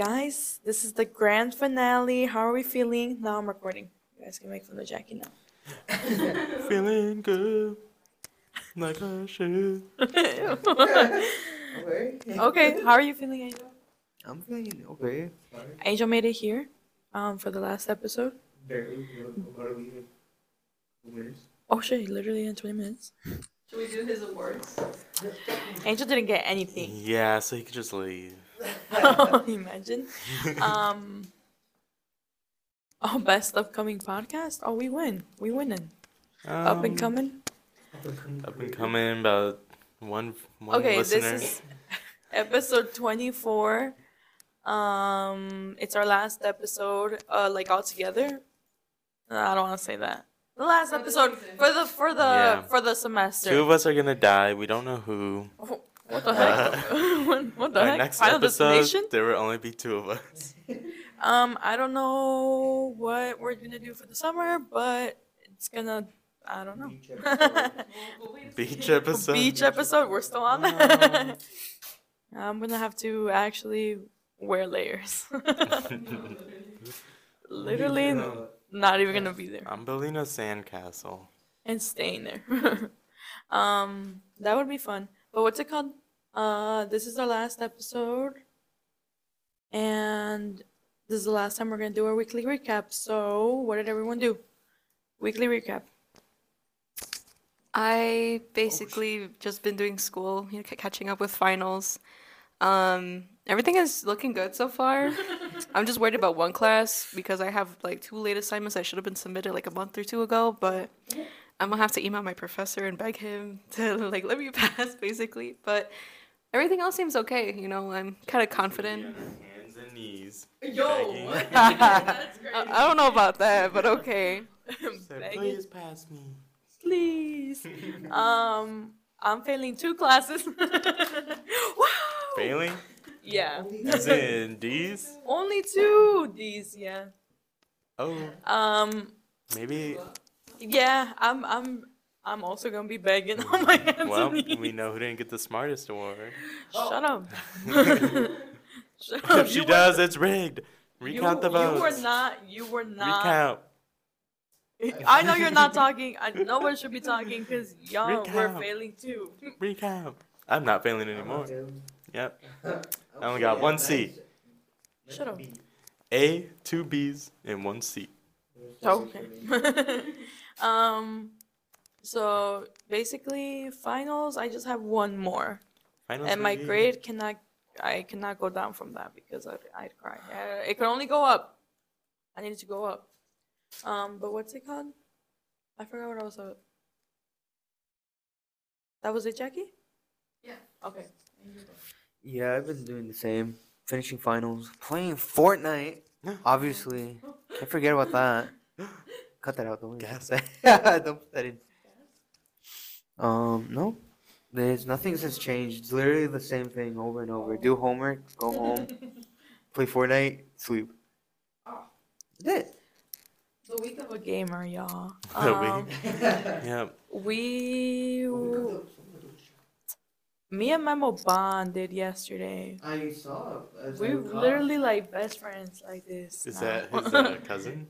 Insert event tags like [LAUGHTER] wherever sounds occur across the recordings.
Guys, this is the grand finale. How are we feeling? Now I'm recording. You guys can make fun of Jackie now. [LAUGHS] Feeling good, like I should. [LAUGHS] Okay. okay, how are you feeling, Angel? I'm feeling okay. Angel made it here um, for the last episode. Barely. About a minutes. Oh shit, literally in 20 minutes. Should we do his awards? Angel didn't get anything. Yeah, so he could just leave. [LAUGHS] Imagine. Um, oh, best upcoming podcast. Oh, we win. We winning. Up and Um, coming. Up and coming, about one one Okay, listener. this is episode 24. Um, it's our last episode, uh, like all together. Uh, I don't want to say that. The last episode for the for the Yeah. for the semester. Two of us are gonna die. We don't know who. Oh, what the heck? [LAUGHS] what, what the Our heck? next Final episode, destination? there will only be two of us. [LAUGHS] Um, I don't know what we're gonna do for the summer, but it's gonna. I don't know. Beach [LAUGHS] episode. Beach episode. Beach episode. We're still on that. I'm gonna have to actually wear layers. Literally, Uh, not even gonna be there I'm building a sandcastle. and staying there. um, that would be fun. But what's it called? Uh, this is our last episode, and this is the last time we're gonna do our weekly recap. So, what did everyone do? Weekly recap. I basically just been doing school, you know, c- catching up with finals. Um, everything is looking good so far. [LAUGHS] I'm just worried about one class because I have like two late assignments that should have been submitted like a month or two ago, but I'm gonna have to email my professor and beg him [LAUGHS] to like let me pass basically. But everything else seems okay, you know, I'm kind of confident. Hands and knees. Yo, begging. [LAUGHS] [LAUGHS] I, I don't know about that, but okay. Said, Please pass me. please. um, I'm failing two classes. wow. Failing? Yeah. As in D's? Only two D's. Yeah. Oh, Um. maybe. Yeah. I'm. I'm. I'm also gonna be begging on my hands Well, and knees. we know who didn't get the smartest award. Shut up. Oh. [LAUGHS] Shut up. if she You were- does, it's rigged. Recount you, the votes. You were not. You were not. Recount. I know you're not talking. I, no one should be talking because y'all were Recount. failing too. Recount. I'm not failing anymore. Yep. I'm [LAUGHS] I only got one C. Shut up. A, two B's, and one C. Okay. [LAUGHS] um. So basically, finals. I just have one more, Finals and my review. grade cannot. I cannot go down from that because I'd, I'd cry. Uh, it can only go up. I need it to go up. Um. But what's it called? I forgot what I was. Uh, that was it, Jackie. Yeah. Okay. Yeah, I've been doing the same. Finishing finals. Playing Fortnite. Obviously. Can't forget about that. [LAUGHS] Cut that out, don't Gas. [LAUGHS] don't put that in. Um, no. There's nothing has changed. It's literally the same thing over and over. Do homework, go home, [LAUGHS] play Fortnite, sleep. Oh. That's it. The week of a gamer, y'all. [LAUGHS] The Um, week. Yep. we, me and Memo bonded yesterday. I saw. As We literally like best friends like this. Is now. that his uh, cousin?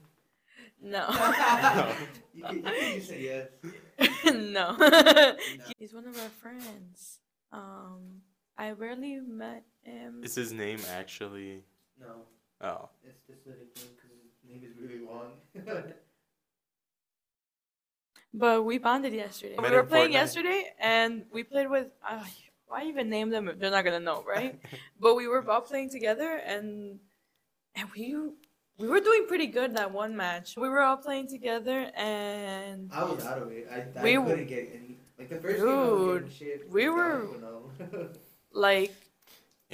No. [LAUGHS] you, can, you can say yes. no. [LAUGHS] He's one of our friends. Um, I rarely met him. Is his name actually? No, Oh. it's just a nickname because his name is really long. [LAUGHS] But we bonded yesterday. Met we were playing Fortnite. yesterday, and we played with. Uh, why even name them if they're not gonna know, right? but we were all playing together, and and we we were doing pretty good that one match. We were all playing together, and I was out of it. I, I We- couldn't get any. Like the first game, I was Dude, getting shit. we were- [LAUGHS] like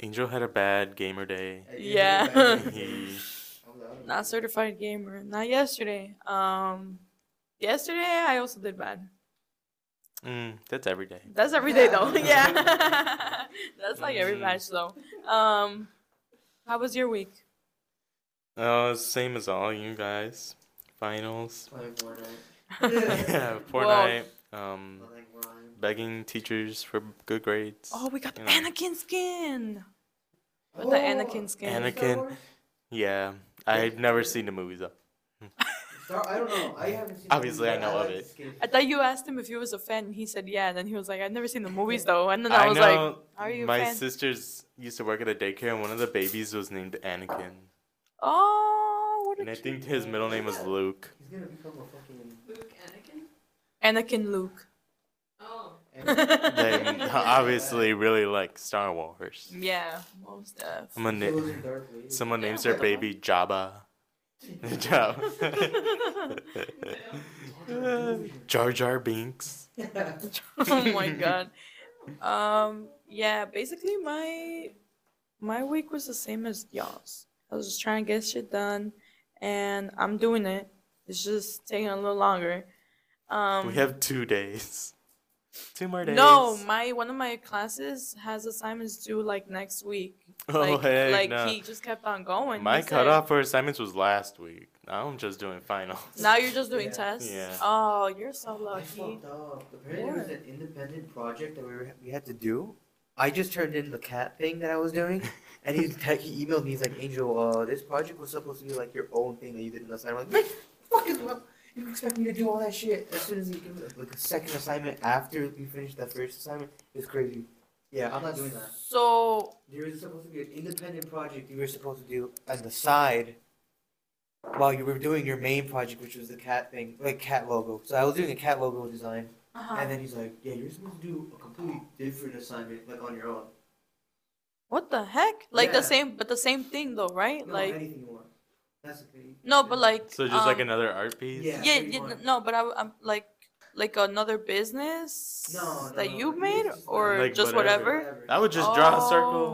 Angel had a bad gamer day. I Yeah. it. [LAUGHS] [LAUGHS] He. I was out of it. not certified gamer. Not yesterday. Um, yesterday I also did bad. Mm, that's every day. That's every day though. yeah, that's like every Mhm. match though. Um, how was your week? Oh, same as all you guys. Finals. Playing Fortnite. [LAUGHS] yeah, Fortnite. Um, begging teachers for good grades. Oh, we got the You know. Anakin skin. With the Anakin skin. Anakin. Yeah, I've never seen the movies though. Star, I don't know. I haven't seen. [LAUGHS] Obviously, I know of it. I thought you asked him if he was a fan, and he said yeah. And then he was like, "I've never seen the movies though." And then I, I was know like, "Are you a my fan?" sisters used to work at a daycare, and one of the babies was named Anakin, oh, what a and I cute think his middle name was Luke. He's gonna become a fucking. Luke Anakin. Anakin Luke. Oh. They [LAUGHS] obviously really like Star Wars. yeah, most def. Someone, na- is Darth someone Yeah, names their whatever. baby Jabba. [LAUGHS] Jabba. [LAUGHS] Jar Jar Binks. oh my god. Um, yeah, basically my my week was the same as y'all's. I was just trying to get shit done, and I'm doing it. It's just taking a little longer. Um, We have two days. [LAUGHS] Two more days. no, my one of my classes has assignments due like next week. [LAUGHS] Oh like, heck like no. he just kept on going. My He said- cutoff for assignments was last week. Now I'm just doing finals. Now you're just doing Yeah. tests. Yeah. Oh, you're so I lucky. fucked up. Apparently, it was an independent project that we were, we had to do. I just turned in the cat thing that I was doing, and he [LAUGHS] he emailed me. He's like, "Angel, uh, this project was supposed to be like your own thing that you did in the assignment." I'm like, "Fuck is what? You expect me to do all that shit as soon as you give me like a second assignment after we finish that first assignment? It's crazy." Yeah, I'm not doing that. So There is supposed to be an independent project you were supposed to do on the side while you were doing your main project, which was the cat thing, like cat logo. So I was doing a cat logo design, uh and then he's like, "Yeah, you're supposed to do a completely different assignment, like on your own. what the heck? Like Yeah. the same, but the same thing though, right? No, like anything you want. That's the thing. no, but like So just like um, another art piece. Yeah. yeah, yeah, no, but I, am like like another business No, no, that no, you it's made just or Like just whatever. whatever. I would just draw a Oh. [LAUGHS] circle.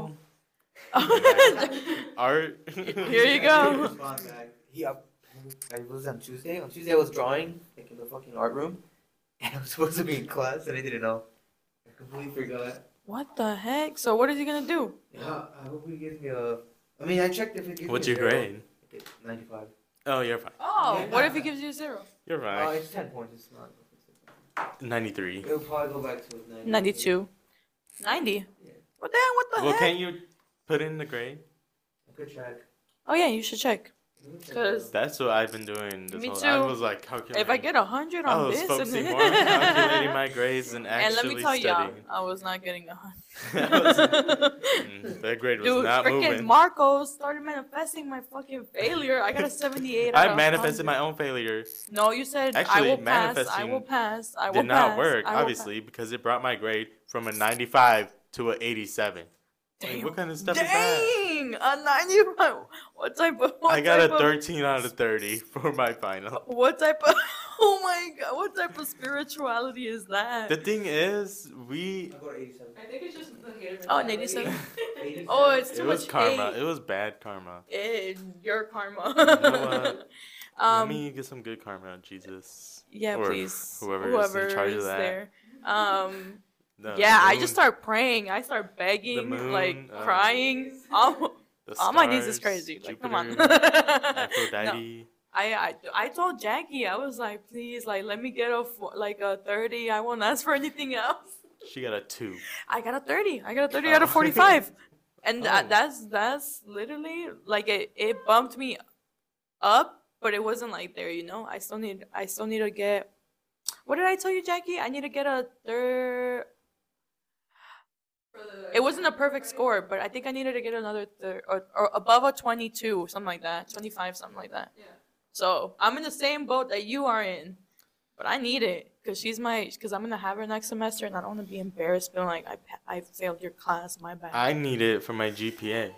[LAUGHS] Art. [LAUGHS] Here you go. He. I was on Tuesday. On Tuesday, I was drawing like in the fucking art room, and I was supposed to be in class, and I didn't know. I completely forgot. what the heck? So what is he gonna do? Yeah, I hope he gives me a. I mean, I checked if it gives What's me your a zero. grade? I Ninety-five. Oh, you're fine. Oh, what if he gives you a zero? You're fine. Uh, it's ten points. It's not. Ninety-three. It'll probably go back to 90. Ninety-two. Ninety. Yeah. What the hell? What the Well, heck? can't you put in the grade? I could check. Oh yeah, you should check. I Cause- That's what I've been doing. This Me whole, I too. was like calculating. If I get a hundred on I was this, focusing and, more on calculating my [LAUGHS] grades than and let me tell y'all. I was not getting a hundred. [LAUGHS] Mm, [LAUGHS] that grade was Dude, not freaking moving. Marco started manifesting my fucking failure. I got a 78 I manifested 100. my own failure. No, you said I Actually, will pass. I manifesting will pass. I will Did pass. not work, I obviously, because it brought my grade from a 95 to an 87. pass. Like, what kind of stuff is that? Dang, a 95. What type of? What I got a type of- 13 out of 30 for my final. [LAUGHS] What type of? [LAUGHS] Oh my god! What type of spirituality is that? The thing is, we. I go to 87. I think it's just the hater. Oh, 87. 87. Oh, it's too It too was karma. hate. It was bad karma. Eh, your karma. know what? [LAUGHS] um, Let me get some good karma, Jesus. yeah, or please. whoever is in Whoever charge of that. there. Um, The yeah, I just start praying. I start begging, like moon, uh, crying. All, the all my knees is stars, crazy. Like, come on. Jupiter, [LAUGHS] No. I, I I told Jackie I was like, please, like, let me get a like a thirty. I won't ask for anything else. [LAUGHS] She got a 2. I got a thirty. I got a thirty out of Oh. forty-five, and tha- Oh. that's that's literally like it. It bumped me up, but it wasn't like there. You know, I still need I still need to get. What did I tell you, Jackie? I need to get a third. It wasn't a perfect score, but I think I needed to get another third or, or above a 22, something like that, 25, something like that. Yeah. So I'm in the same boat that you are in, but I need it because she's my because I'm gonna have her next semester, and I don't want to be embarrassed, being like I pa- I failed your class, my bad. I need it for my GPA.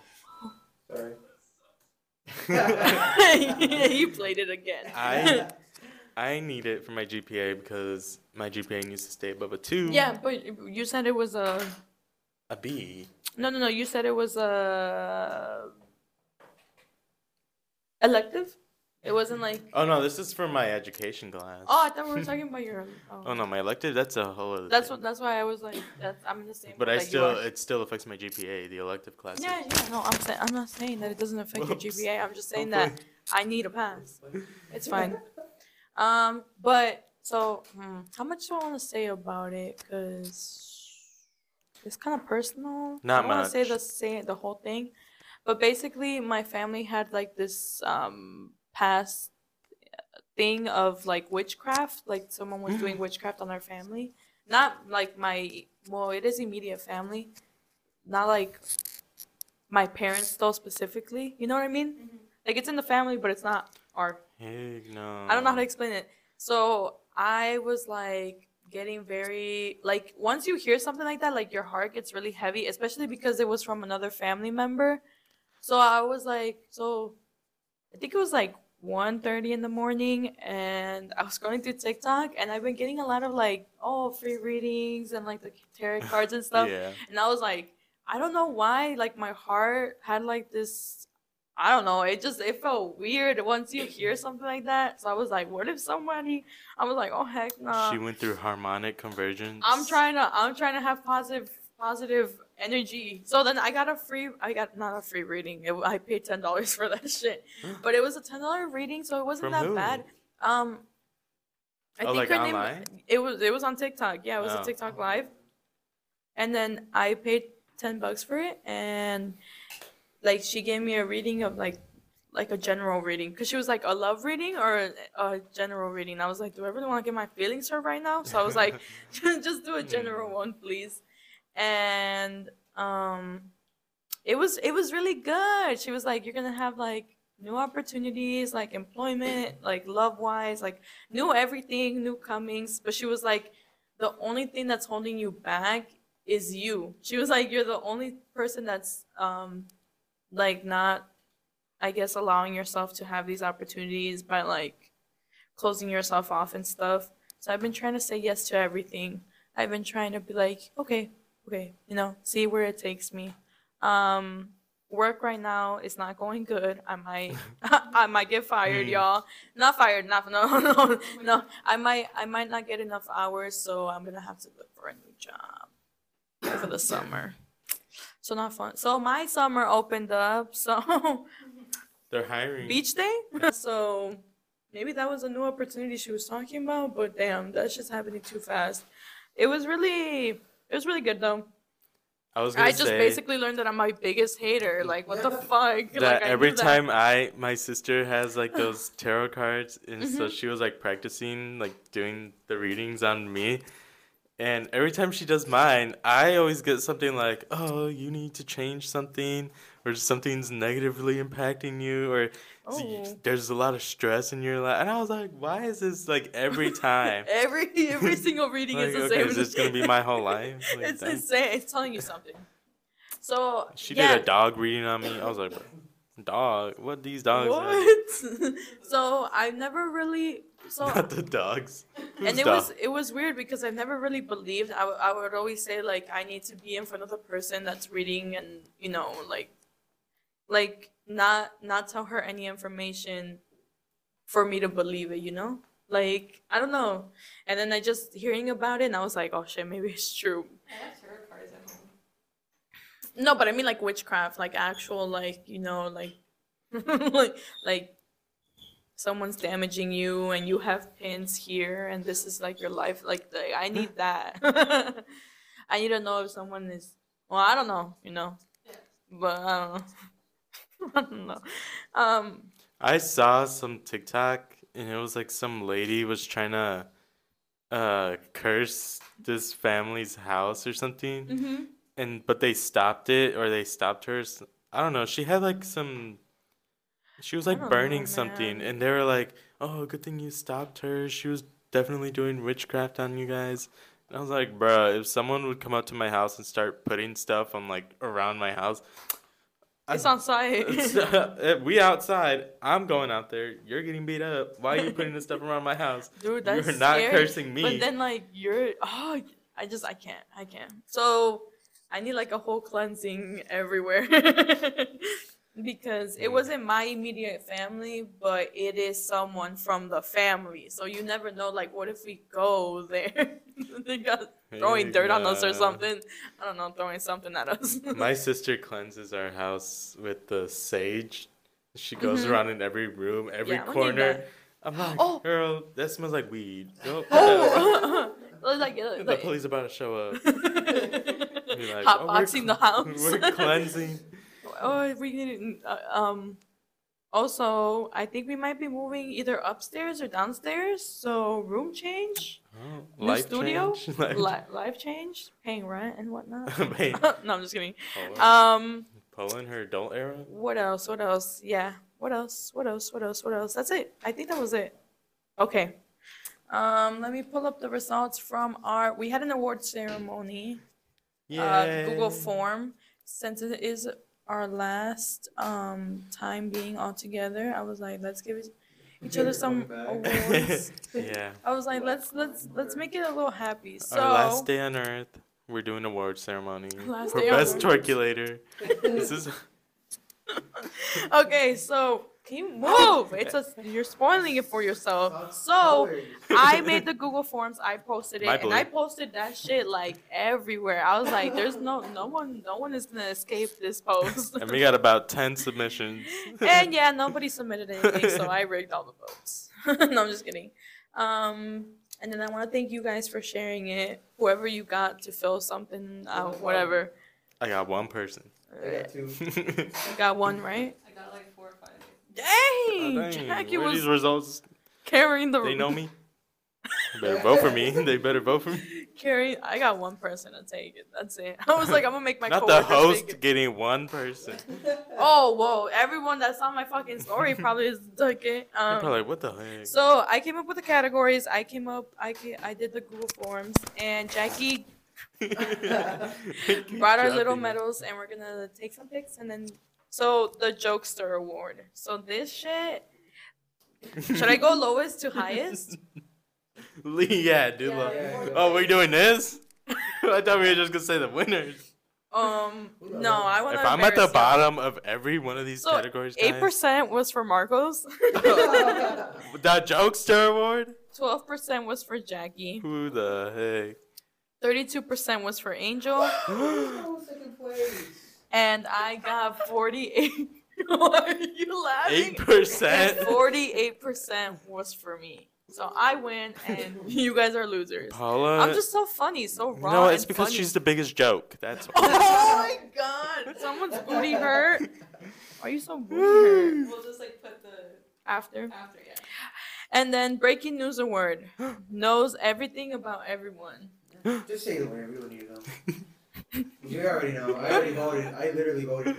Sorry. [LAUGHS] you played it again. I [LAUGHS] I need it for my GPA because my GPA needs to stay above a 2. yeah, but you said it was a A B. no, no, no. You said it was a elective. It wasn't like Oh no, this is for my education class. oh, I thought we were talking about your. Oh, Oh no, my elective that's a whole other That's thing. what. That's why I was like, that's I'm in the same. But I still it still affects my GPA, the elective class. Yeah, yeah. No, I'm saying I'm not saying that it doesn't affect your GPA. I'm just saying Hopefully- that I need a pass. It's fine. Um, but so hmm, how much do I want to say about it? Cause it's kind of personal. Not I want to say the say the whole thing. But basically, my family had like this um past thing of like witchcraft. Like someone was doing witchcraft on our family. Not like my well, it is immediate family. Not like my parents though specifically. You know what I mean? Like it's in the family, but it's not our Heck no. I don't know how to explain it. So I was like getting very like once you hear something like that, like your heart gets really heavy, especially because it was from another family member. So I was like, so I think it was like 1.30 in the morning and I was going through TikTok and I've been getting a lot of like, oh, free readings and like the tarot cards and [LAUGHS] stuff. Yeah. And I was like, I don't know why, like my heart had like this. I don't know. It just it felt weird once you hear something like that. So I was like, what if somebody? I was like, oh heck no. She went through harmonic convergence. I'm trying to I'm trying to have positive positive energy. So then I got a free I got not a free reading. It, I paid ten dollars for that shit, [GASPS] but it was a ten dollar reading, so it wasn't From that who? bad. Um, I Oh, like her online? name. It was it was on TikTok. Yeah, it was Oh. a TikTok live, and then I paid ten bucks for it, and like she gave me a reading of like like a general reading because she was like a love reading or a, a general reading. I was like, do I really want to get my feelings hurt right now? So I was like, [LAUGHS] [LAUGHS] just do a general one, please. And um, it was it was really good. She was like, you're gonna have like new opportunities, like employment, like love wise, like new everything, new comings. But she was like, the only thing that's holding you back is you. She was like, you're the only person that's um like not I guess allowing yourself to have these opportunities by like closing yourself off and stuff. So I've been trying to say yes to everything. I've been trying to be like, okay, okay, you know, see where it takes me. Um work right now is not going good. I might [LAUGHS] [LAUGHS] I might get fired, Hmm. y'all. Not fired, not [LAUGHS] no no no. I might I might not get enough hours, so I'm gonna have to look for a new job for the summer. So not fun. So my summer opened up. So [LAUGHS] They're hiring. beach day. So maybe that was a new opportunity she was talking about. But damn, that's just happening too fast. It was really, it was really good though. I was gonna I just say basically learned that I'm my biggest hater. Like what the fuck? that like, I every knew that. time I my sister has like those [LAUGHS] tarot cards, and Mm-hmm. so she was like practicing like doing the readings on me. And every time she does mine, I always get something like, "Oh, you need to change something, or something's negatively impacting you, or Oh. there's a lot of stress in your life." And I was like, "Why is this like every [LAUGHS] time? Every every [LAUGHS] single reading like, is the okay, same. is this gonna be my whole [LAUGHS] life?" Like, it's insane. It's telling you something. So She yeah. did a dog reading on me. I was like, "Dog? What these dogs?" are?" What? so I've never really so [LAUGHS] Not the dogs. and it dog? was it was weird because I never really believed. I, w- I would always say like I need to be in front of the person that's reading and you know like like not not tell her any information for me to believe it. You know, like I don't know. And then I just hearing about it and I was like, oh shit, maybe it's true. No, but I mean like witchcraft, like actual like you know like [LAUGHS] like like someone's damaging you and you have pins here and this is like your life like the, I [LAUGHS] need that. [LAUGHS] I need to know if someone is well, I don't know, you know. But I don't know. [LAUGHS] I don't know. Um I saw some TikTok and it was like some lady was trying to uh curse this family's house or something mhm. and but they stopped it or they stopped her i don't know she had like some she was I like don't burning know, something man. and they were like oh good thing you stopped her she was definitely doing witchcraft on you guys and I was like bruh if someone would come up to my house and start putting stuff on like around my house it's I- on site. it's, uh, we outside. I'm going out there. You're getting beat up. Why are you putting this stuff around my house? [LAUGHS] Dude, that's You're not scary. cursing me. But then like you're oh I just I can't. I can't. So I need like a whole cleansing everywhere. [LAUGHS] because it wasn't my immediate family, but it is someone from the family. So you never know like what if we go there? [LAUGHS] they got throwing dirt on us or something. I don't know, throwing something at us. [LAUGHS] My sister cleanses our house with the sage. She goes around in every room, every Mm-hmm. Yeah, corner. I'm like, Oh. girl, that smells like weed. [LAUGHS] Go put that oh, like, away. the like, police about to show up. Like, hot "Oh, we're the house. We're cleansing. Oh, we need, uh, um, also, I think we might be moving either upstairs or downstairs. So room change, Oh, new life studio, change? [LAUGHS] Life- li- life change, paying rent and whatnot. [LAUGHS] [LAUGHS] No, I'm just kidding. Paula, Um, Paula her adult era. what else? What else? Yeah. What else? What else? What else? What else? That's it. I think that was it. Okay. Um, let me pull up the results from our. We had an award ceremony. Uh, Google form. Since it is our last um time being all together, I was like, let's give each other some awards. [LAUGHS] yeah. I was like, let's let's let's make it a little happy. So Our last day on Earth, we're doing award ceremony [LAUGHS] Last for day on best Earth. twerkulator. [LAUGHS] this is okay, so can you move? It's a you're spoiling it for yourself. So I made the Google Forms. I posted it, My and I posted that shit like everywhere. I was like, "There's no, no one, no one is gonna escape this post." and we got about ten submissions. [LAUGHS] and yeah, nobody submitted anything, so I rigged all the votes. [LAUGHS] no, I'm just kidding. Um, and then I want to thank you guys for sharing it. Whoever you got to fill something out, whatever. I got one person. I got two. [LAUGHS] You got one right. I got like four or five. Dang, Oh, dang, Jackie where was these results? carrying the. They know me. They [LAUGHS] better vote for me. [LAUGHS] They better vote for me. Carry. I got one person to take it. That's it. [LAUGHS] I was like, I'm gonna make my. Not the host getting one person. Oh whoa! Everyone that's on my fucking story probably is took it. Um, probably like, what the heck? So I came up with the categories. I came up. I ca- I did the Google Forms, and Jackie brought our little medals, and we're gonna take some pics, and then so the Jokester Award. So this shit. [LAUGHS] Should I go lowest to highest? [LAUGHS] Lee, yeah, dude. Yeah, yeah. Oh, we're doing this? [LAUGHS] I thought we were just gonna say the winners. Um, no, I want If. I'm at the bottom of every one of these So, categories, eight percent was for Marcos. the Jokester Award. Twelve percent was for Jackie. Who the heck? Thirty-two percent was for Angel, [GASPS] [GASPS] heck? Second place. And I got forty-eight. [LAUGHS] Why are you laughing? Eight percent. Forty-eight percent was for me. So I win, and [LAUGHS] you guys are losers. Paula. I'm just so funny, so raw. no, it's and because funny. she's the biggest joke. That's [LAUGHS] Oh my god! Someone's booty hurt. Why are you so booty hurt? We'll just like put the After. after, yeah. And then breaking news award [GASPS] knows everything about everyone. Just say the winner. We don't need to know. [LAUGHS] You already know. I already voted. I literally voted.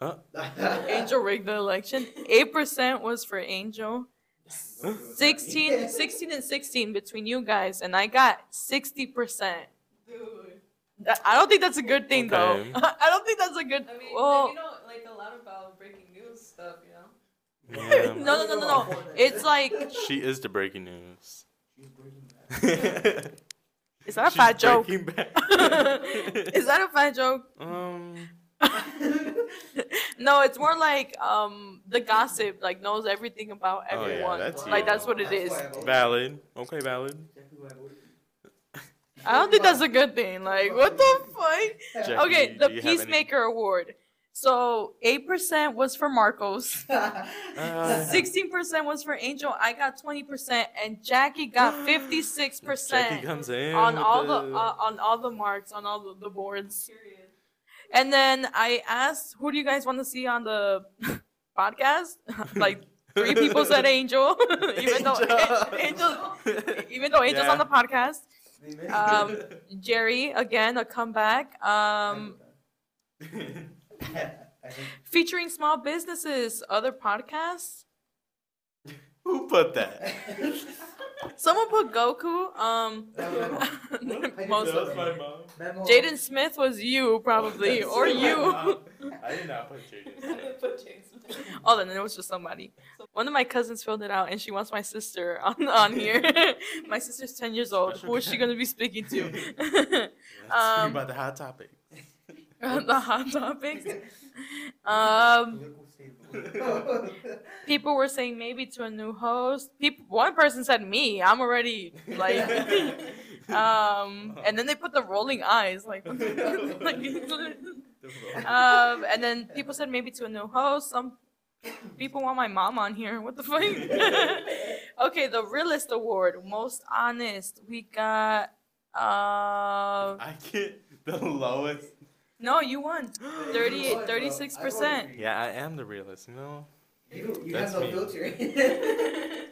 Uh. [LAUGHS] Angel rigged the election. Eight percent was for Angel. 16, [LAUGHS] 16 and 16 between you guys, and I got 60%. Dude. I don't think that's a good thing, Okay. though. I don't think that's a good. I mean, well, like, you know, like a lot about breaking news stuff, you know? Yeah. no, no, no, no, no. It's like, She is the breaking news. Is that a fat joke? [LAUGHS] Is that a fat joke? Um. [LAUGHS] no, it's more like um the gossip, like knows everything about Oh, yeah, everyone. that's like you. that's what it is. Valid. Okay, valid. I don't think that's a good thing. Like, what the fuck? Jackie, Okay, do the you have any- Peacemaker Award. So eight percent was for Marcos. Uh, Sixteen percent was for Angel. I got twenty percent, and Jackie got [GASPS] fifty-six Jackie percent comes in on with all the uh, on all the marks on all the, the boards. And then I asked, "Who do you guys want to see on the [LAUGHS] podcast?" [LAUGHS] like three people said [LAUGHS] Angel, even though Angel, even though Angel's on the podcast. Um, Jerry again, a comeback. Um, [LAUGHS] featuring small businesses, other podcasts. [LAUGHS] Who put that? [LAUGHS] Someone put Goku. Um, most of my mom. Jaden Smith was you probably, or you. I did not put Jaden. Oh, then it was just somebody. One of my cousins filled it out, and she wants my sister on on here. my sister's ten years old. Who is she gonna be speaking to? Let's Um, about the hot topic. [LAUGHS] the hot topics. Um, people were saying maybe to a new host. People, one person said me. I'm already like, [LAUGHS] um, and then they put the rolling eyes, like, [LAUGHS] like um, and then people said maybe to a new host. Some people want my mom on here. What the fuck? okay, the realist award, most honest. We got uh I get the lowest. No, you won. [GASPS] 38, 36%. Yeah, I am the realist. You know. You, you That's have no me. filter. [LAUGHS]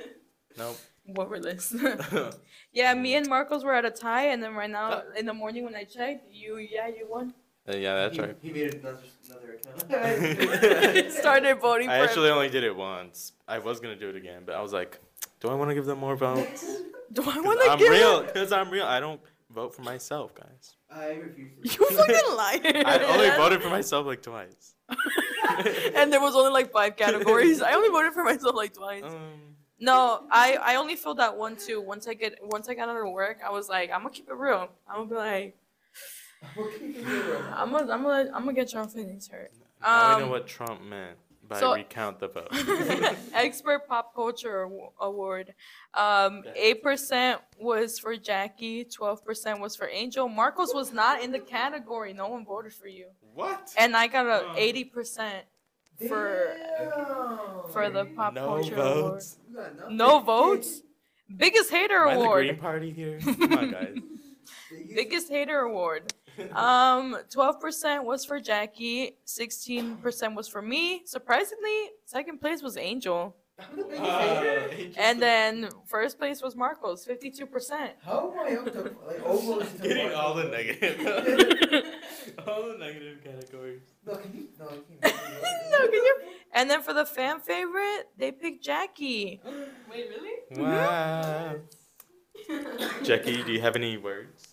Nope. What were this? [LAUGHS] [LAUGHS] yeah, me and Marcos were at a tie, and then right now in the morning when I checked, you yeah you won. Uh, yeah, that's he, right. He made another another account. Started voting I for. actually only did it once. I was gonna do it again, but I was like, do I want to give them more votes? Do I 'Cause want to I'm give? real. Cause I'm real. I don't vote for myself, guys. I refuse. To [LAUGHS] You fucking liar. I only voted for myself like twice. [LAUGHS] and there was only like five categories. I only voted for myself like twice. Um, No, I I only filled out one too. Once I get once I got out of work, I was like, I'm gonna keep it real. I'm gonna be like, I'm gonna I'm gonna I'm gonna get your feelings hurt. now we Um, know what Trump meant by so- recount the vote. [LAUGHS] Expert Pop Culture Awa- Award. Um, eight percent was for Jackie, twelve percent was for Angel. Marcos was not in the category. No one voted for you, what? and I got a Oh. eighty percent for for the Pop no Culture votes. Award. No votes. Biggest hater Am I the award. Green Party here? Come on, guys. [LAUGHS] Biggest hater award. Um, twelve percent was for Jackie, sixteen percent was for me. Surprisingly, second place was Angel, and then first place was Marcos, fifty-two percent. How am I up to like almost? to Getting one? all the negative. [LAUGHS] [LAUGHS] all the negative categories. No, can you? No, I can't. [LAUGHS] No, can you? And then for the fan favorite, they picked Jackie. Wait, really? Wow. Jackie, do you have any words?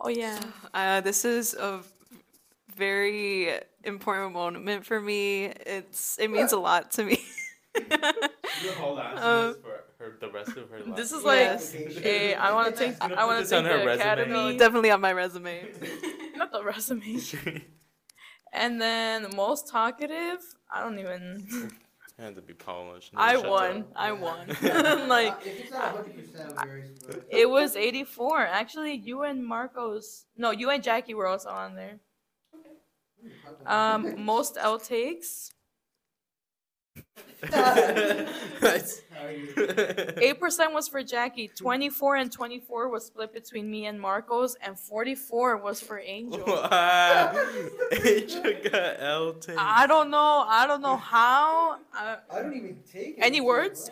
Oh yeah. Uh, this is a very important moment for me. It's it means a lot to me. Hold on to Uh, this for her, the rest of her life. This is like, Yes. eh, I want to take, Gonna I put want this to on take her the resume. academy, Definitely on my resume. [LAUGHS] not the resume. [LAUGHS] And then the most talkative, I don't even. [LAUGHS] I had to be Polish. I shut won. up. I won. [LAUGHS] [LAUGHS] Like if it's not 100%, I'm very surprised. it was 84. Actually, you and Marcos. No, you and Jackie were also on there. Um, most outtakes. Nice. How are you? Eight percent was for Jackie. Twenty-four and twenty-four was split between me and Marcos, and forty-four was for Angel. Wow. [LAUGHS] Angel got L tape. I don't know. I don't know how. Uh, I don't even take it. Any words?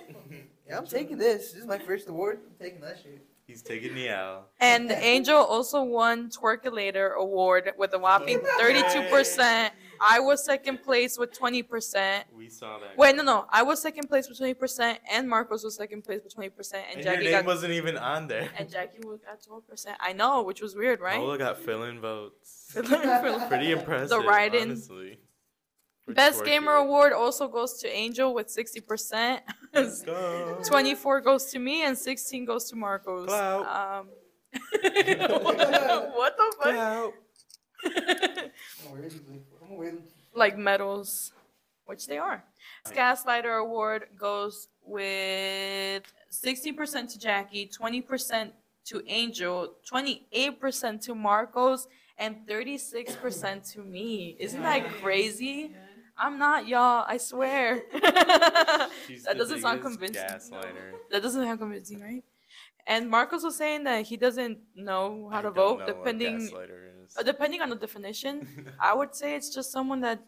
Yeah, I'm taking this. This is my first award. I'm taking that shit. He's taking the L. and Angel also won Twerkulator Award with a whopping thirty-two percent. I was second place with twenty percent. We saw that. Wait, no, no. I was second place with twenty percent, and Marcos was second place with twenty percent, and, And your Jackie name got wasn't even on there. and Jackie was got twelve percent. I know, which was weird, right? Paola got fill-in votes. [LAUGHS] Pretty impressive, The write-in. honestly. For Best twerking. Gamer Award also goes to Angel with sixty percent. Let's [LAUGHS] go. Twenty-four goes to me, and sixteen goes to Marcos. Clout. Um, [LAUGHS] what the fuck? Clout. I'm gonna wear these- I'm gonna wear them. like medals, which they are. Gaslighter Award goes with 60% to Jackie, 20% to Angel, 28% to Marcos, and 36% to me. Isn't that crazy? I'm not, y'all, I swear. [LAUGHS] That doesn't sound convincing. Gaslighter. That doesn't sound convincing, right? And Marcos was saying that he doesn't know how I to vote depending gaslighter is. uh, depending on the definition. [LAUGHS] I would say it's just someone that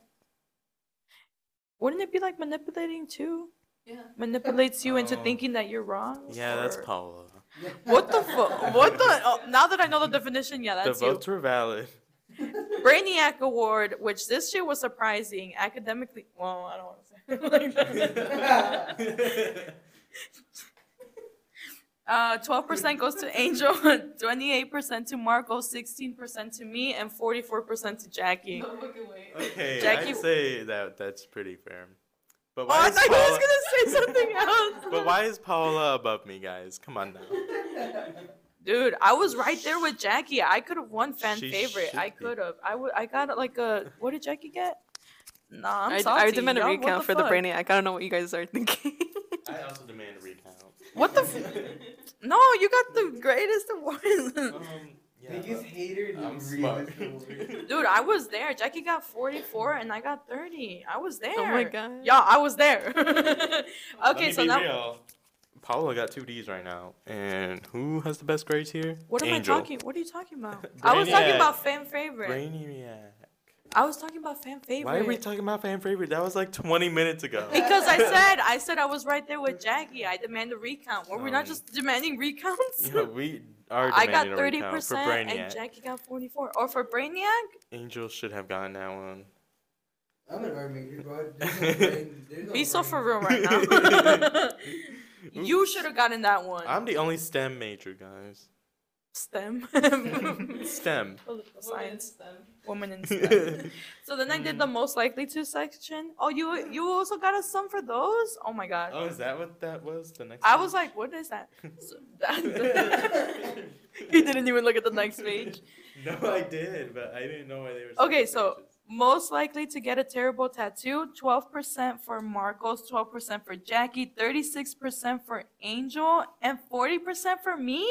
wouldn't it be like manipulating too? Yeah. Manipulates you into Oh. thinking thinking that you're wrong. yeah, that's Paula. [LAUGHS] What the fuck? What the? Oh, now that I know the definition, yeah, that's the you. votes were valid. [LAUGHS] Brainiac Award, which this year was surprising academically. Well, I don't want to say it like that. Uh, 12% goes to Angel, [LAUGHS] 28% to Marco, 16% to me, and 44% to Jackie. Okay, Jackie- I'd say that that's pretty fair. But Oh, why I is thought you was Paula? gonna say something else. [LAUGHS] But why is Paula above me, guys? Come on now. [LAUGHS] Dude, I was right there with Jackie. I could have won fan She favorite. I be. could have. I would. I got like a. What did Jackie get? Nah, I'm I, salty. I demand a y'all. What recount for the fuck? Brainiac. I don't know what you guys are thinking. I also demand a recount. What the? F- no, you got the greatest award. Um, [LAUGHS] yeah, Biggest hater in I'm smart. [LAUGHS] Dude, I was there. Jackie got 44 and I got 30. I was there. oh my god. Yeah, I was there. [LAUGHS] Let okay, me so be now real. Paula got two D's right now, and who has the best grades here? what am Angel. I talking? What are you talking about? I was talking about fan favorite. Brainiac. I was talking about fan favorite. Why are we talking about fan favorite? That was like 20 minutes ago. Because I [LAUGHS] said I said I was right there with Jackie. I demand a recount. Were we not Um, just demanding recounts? Yeah, we are [LAUGHS] I got demanding a thirty recount for percent and Jackie got forty four. Or for Brainiac, Angel should have gotten that one. I'm an art major, bro. There's no brain- there's no be so for real right now. [LAUGHS] you should have gotten that one. I'm the only STEM major, guys. STEM. STEM. Science. science. Woman in [LAUGHS] STEM. so then I did the mm. most likely to section. Oh, you you also got a sum for those? Oh my god. Oh, is that what that was? The next I one? was like, what is that? [LAUGHS] So that- he [LAUGHS] didn't even look at the next page. no, I did, but I didn't know why they were. Okay, so pages. most likely to get a terrible tattoo 12% for Marcos, 12% for Jackie, 36% for Angel, and 40% for me?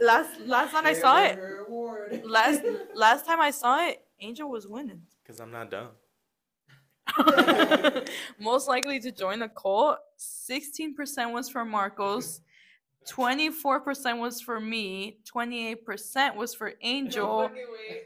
Last last time I saw it, Her [LAUGHS] last last time I saw it, Angel was winning. Cause I'm not dumb. [LAUGHS] most likely to join the cult, 16% was for Marcos, 24% was for me, 28% was for Angel,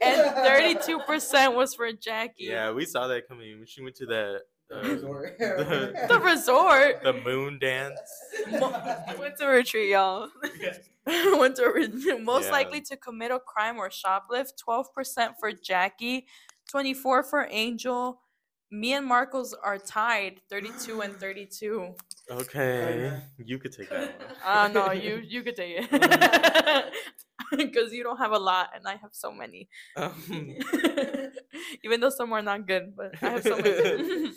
and [LAUGHS] 32% was for Jackie. Yeah, we saw that coming. When she went to that uh, [LAUGHS] The resort. the moon dance. [LAUGHS] Winter retreat, y'all. [LAUGHS] Winter retreat. Most Yeah. likely to commit a crime or shoplift. Twelve percent for Jackie, twenty-four for Angel. Me and Marcos are tied, thirty-two and thirty-two. Okay, you could take that one. Ah, no, you you could take it because you don't have a lot, and I have so many. Um, Even though some are not good, but I have so many.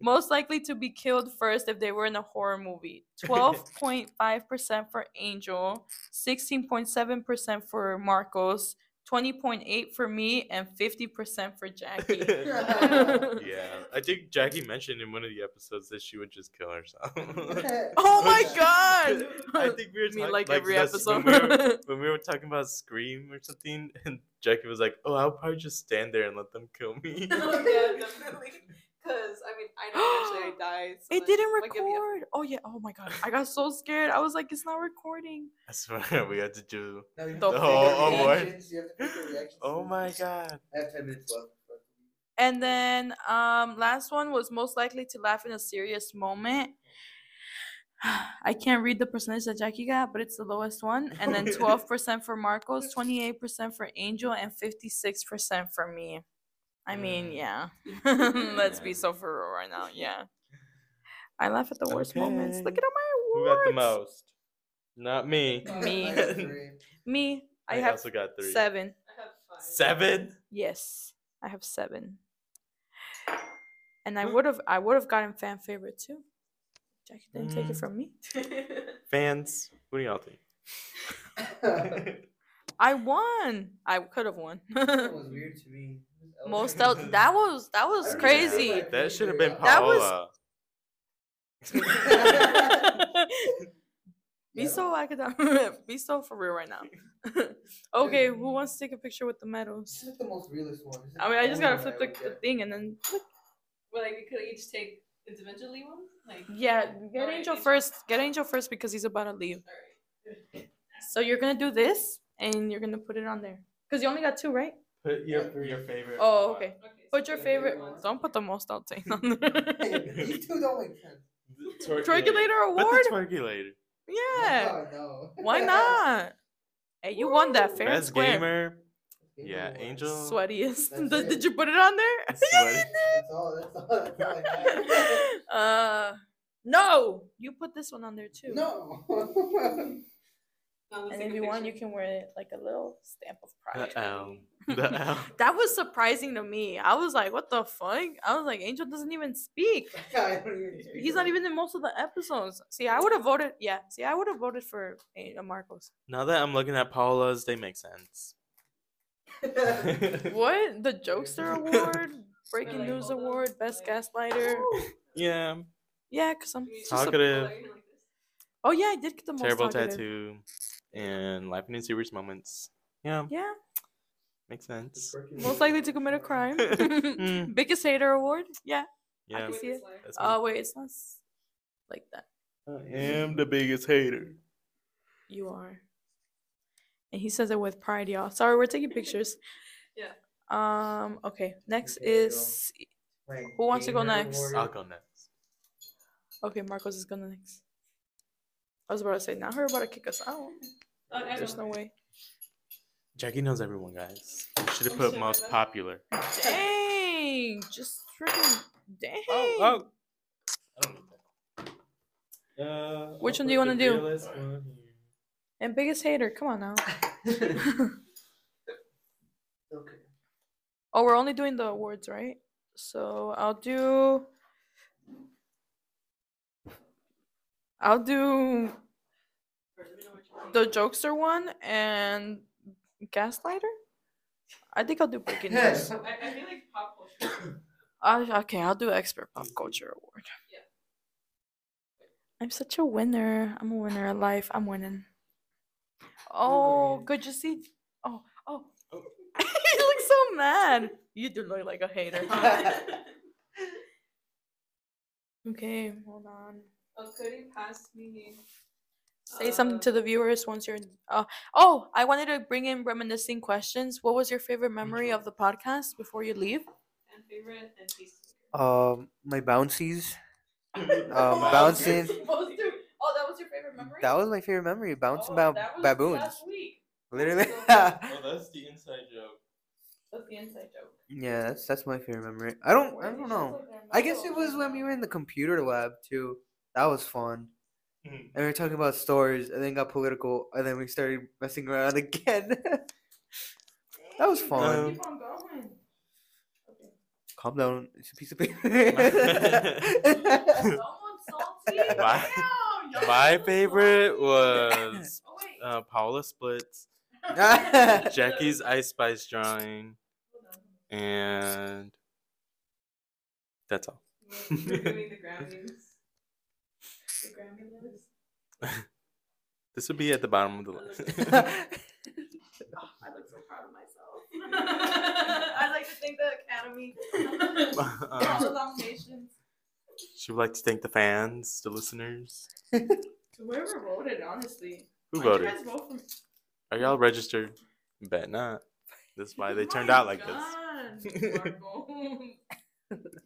Most likely to be killed first if they were in a horror movie. [LAUGHS] 12.5% for Angel, 16.7% for Marcos, 20.8 for me, and 50% for Jackie. [LAUGHS] yeah, I think Jackie mentioned in one of the episodes that she would just kill herself. [LAUGHS] Oh my god! I think we were talking like every that's when episode. we, were, when we were talking about Scream or something, and Jackie was like, "Oh, I'll probably just stand there and let them kill me." Oh, yeah, definitely. Because I mean, I know eventually I [GASPS] die. so, It didn't like, if record. Oh yeah. Oh my god. I got so scared. I was like, it's not recording. I swear [LAUGHS] we had to do. Now you The to whole fake your award. reactions, you have to fake your reactions Oh my god! I have 10 minutes left. And then um last one was most likely to laugh in a serious moment. [SIGHS] I can't read the percentage that Jackie got, but it's the lowest one. And then [LAUGHS] 12% for Marcos, 28% for Angel, and 56% for me. I mean, yeah. [LAUGHS] [LAUGHS] Let's be so for real right now. [LAUGHS] Yeah. I laugh at the worst moments. Look at all my awards. Who awards. got the most? Not me. Me. I got three. Me. I, I have also got three. seven. I have five. Seven. Yes, I have seven. And I would have I would have gotten fan favorite too. Jackie didn't take it Mm. from me. Fans, what do y'all think? I won. I could have won. that was weird to me. Most out that was that was I don't know, crazy. That should have been That was- Paola. [LAUGHS] Be so academic. [LAUGHS] Be so for real right now. [LAUGHS] okay, who wants to take a picture with the medals? This is the most realist one. I mean, I just gotta flip the, the get. thing and then Well, like we could each take individually ones. Like yeah, get Alright, Angel Angel. first. Get Angel first because he's about to leave. Alright. So you're gonna do this and you're gonna put it on there because you only got two, right? Put your your favorite. Oh, one. okay. Okay, Put your the favorite. Don't put the most out thing on there. [LAUGHS] [LAUGHS] [LAUGHS] Hey, These two don't make sense. Twerkulator Put award? the twerkulator. Yeah. No, no. Why not? Hey, you won that fair and Best square. gamer. Gamer Yeah, award. Angel. Sweatiest. That's Did, did you put it on there? Sweaty. That's all. That's all. That's all uh, no. You put this one on there too. no. And if you want, you can wear it like a little stamp of pride. The L. The L. [LAUGHS] That was surprising to me. I was like, what the fuck? I was like, Angel doesn't even speak. [LAUGHS] I don't even speak He's not even in most of the episodes. See, I would have voted. Yeah, see, I would have voted for Marcos. Now that I'm looking at Paula's, they make sense. [LAUGHS] What? The Jokester Award, Breaking like, News hold on, Award, Best like- Gaslighter. yeah. Yeah, cause I'm You just just a- Talkative. Oh yeah, I did get the most Terrible talkative. tattoo. And laughing in serious moments. Yeah, Yeah, makes sense. most likely to commit a crime. [LAUGHS] Mm. [LAUGHS] Biggest hater award. Yeah. Yeah. I can see it. That's me. Oh wait, it's not like that. I am the biggest hater. You are. And he says it with pride, y'all. Sorry, we're taking pictures. [LAUGHS] Yeah. Um. Okay. Next Okay, is Wait, Who wants to go next? award. I'll go next. okay. Marcos is gonna next. I was about to say, now her about to kick us out. There's no way. Jackie knows everyone, guys. Should have put most popular. Dang! Just freaking dang. Oh, oh. I don't need that. Uh, Which I'll one do you wanna do? realest. And biggest hater. Come on now. [LAUGHS] okay. Oh, we're only doing the awards, right? So I'll do. I'll do the jokester one and gaslighter. I think I'll do breaking news. I, I feel like pop culture. Uh, okay, I'll do expert pop culture award. Yeah. I'm such a winner. I'm a winner in life. I'm winning. Oh, Win. good to see. Oh, oh. Oh. [LAUGHS] you look so mad. You do look like a hater. huh? [LAUGHS] okay, hold on. Oh, could he pass me? Say something to the viewers once you're. Uh, oh, I wanted to bring in reminiscing questions. What was your favorite memory of the podcast before you leave? And favorite and taste. Um, my bouncies. [LAUGHS] Um, bouncing. you're supposed to- Oh, that was your favorite memory. That was my favorite memory. Bouncing Oh, ba- baboons. Last week. Literally. [LAUGHS] Oh, that's the inside joke. That's the inside joke. yeah, that's that's my favorite memory. I don't I don't know. I guess it was when we were in the computer lab too. That was fun. Mhm. And we were talking about stories, and then got political, and then we started messing around [LAUGHS] again. That was fun. Keep on going. Calm down. It's a piece of paper. [LAUGHS] Someone salty. [LAUGHS] My- My favorite was Oh, uh, Paula Splits, Jackie's Ice Spice drawing, and that's all. We're doing the Grammy list. This would be at the bottom of the list. [LAUGHS] [LAUGHS] Oh, I look so proud of myself. [LAUGHS] I like to thank the Academy. All the um, nominations. she would like to thank the fans, the listeners. Whoever voted, honestly. Who Why'd you voted? guys vote for? Are y'all registered? Bet not. That's why they turned my out like God, this.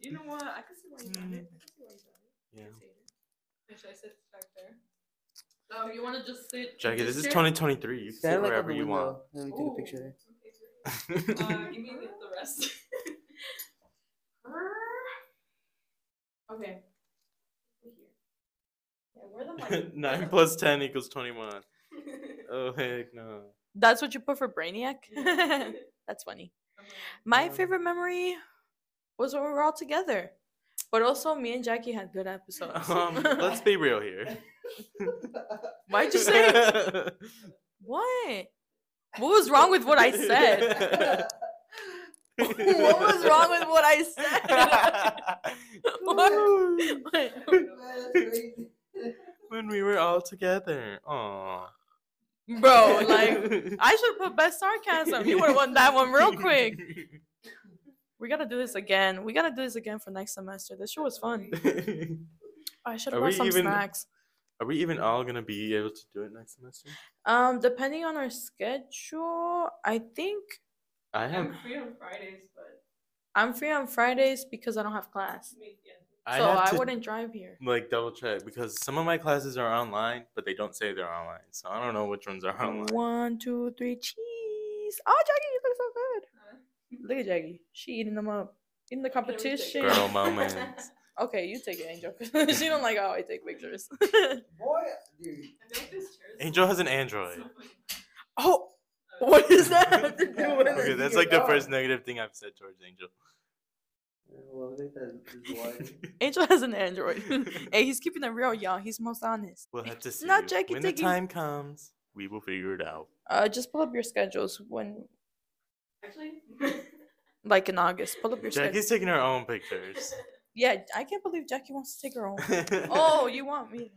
You know what? I can see why you done it. I can see why you done it. Yeah. Should I sit back there? Oh, you want to just sit? Jackie, this is 2023. You can sit Stand like on wherever the you want. window. Let me take a picture there. Okay, great. [LAUGHS] Uh, give me the the rest. [LAUGHS] okay. Here. Yeah, where the mic? [LAUGHS] Nine plus ten equals twenty-one. Oh heck no. That's what you put for Brainiac? That's funny. My favorite memory was when we were all together. But also, me and Jackie had good episodes. [LAUGHS] Um, let's be real here. [LAUGHS] Why'd you say? [LAUGHS] What? What was wrong with what I said? what was wrong with what I said? What? when we were all together. Aww. Bro, like, I should put best sarcasm. You would have won that one real quick. We gotta do this again. We gotta do this again for next semester. This show was fun. [LAUGHS] I should Are have brought we some even- snacks. Are we even all gonna be able to do it next semester? Um, depending on our schedule, I think I have. I'm free on Fridays, but I'm free on Fridays because I don't have class. I yeah. I so I wouldn't drive here. like double check because some of my classes are online, but they don't say they're online, so I don't know which ones are online. One, two, three, cheese. Oh, Jackie, you look so good. Look at Jackie. She eating them up. In the Can we take competition. Girl [LAUGHS] moments. Okay, you take it, Angel. [LAUGHS] she don't like how I take pictures. [LAUGHS] Boy, dude. I feel like this chair is Angel has an Android. oh, what does that have to do with Okay, that's like the first negative thing I've said towards Angel. Well, I think that is why. Angel has an Android. hey, he's keeping it real, y'all. He's most honest. We'll have to see. Not Jackie when the taking- time comes, we will figure it out. Uh, just pull up your schedules when, Actually, like in August. Pull up your schedule. Jackie's taking her own pictures. [LAUGHS] Yeah, I can't believe Jackie wants to take her own. [LAUGHS] oh, you want me?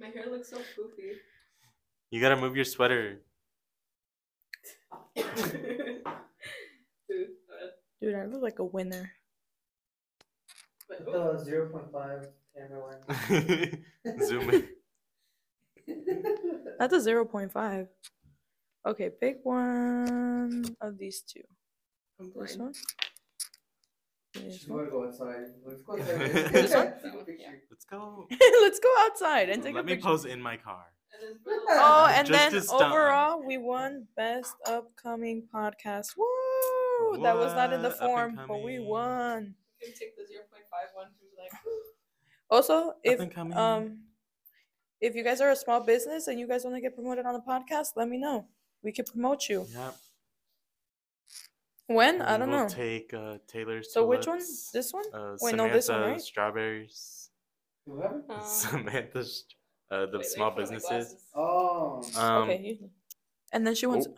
my hair looks so poofy. You gotta move your sweater. Dude, [LAUGHS] Dude, I look like a winner. but The zero point five camera lens. Zoom in. That's a 0.5. Okay, pick one of these two. This one. This She's gonna go outside. Let's go [LAUGHS] This one? Take a picture. [LAUGHS] Let's go. [LAUGHS] Let's go outside and take Let a me picture. pose in my car. Oh, and Just then to stunt 'em. overall, we won best upcoming podcast. Woo! That was not in the What? Up and form, but we coming. won. can take the 0.51 like [GASPS] Also, if um, if you guys are a small business and you guys want to get promoted on the podcast, let me know. We can promote you. Yep. When? I don't will know. Take uh, Taylor's. So which one? This one? Uh, Wait, no, this one, right? Strawberries. Whoever? Um, [LAUGHS] Samantha, uh, the small businesses. Oh. Um, okay. And then she wants. oh.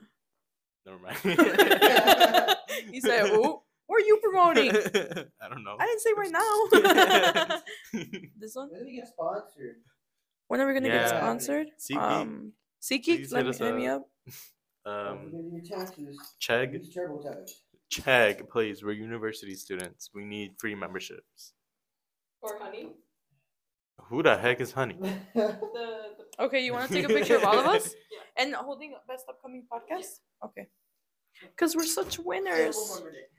Never mind. [LAUGHS] he said, "Ooh, where are you promoting?" [LAUGHS] I don't know. I didn't say right now. this one. When do we get sponsored? When are we gonna get sponsored? SeatGeek. Um, SeatGeek, Please let us hit me up. Up. um, your taxes. Chegg, Use TurboTax. Chegg, please. We're university students. We need free memberships. or honey. Who the heck is Honey? [LAUGHS] The, the Okay, you want to take a picture of all of us [LAUGHS] Yeah. and holding best upcoming podcast? Okay. Because we're such winners.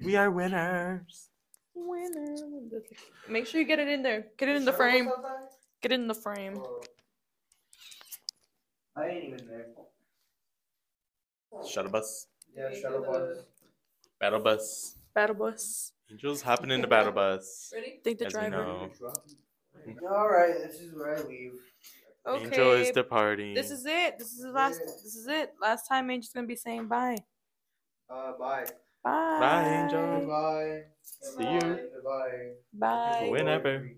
We are winners. Winner. Make sure you get it in there. Get it in the frame. Get it in the frame. I ain't even there. Shuttle bus, Yeah, shuttle bus. battle bus. Battle bus. Angels hopping in the battle bus. ready? Think the driver. All right, this is where I leave. Okay. Angel is departing. This is it. This is the last. Yeah. This is it. Last time Angel's gonna be saying bye. Uh, bye. Bye. Bye, Angel. Bye. See you. Goodbye. Bye. Whenever.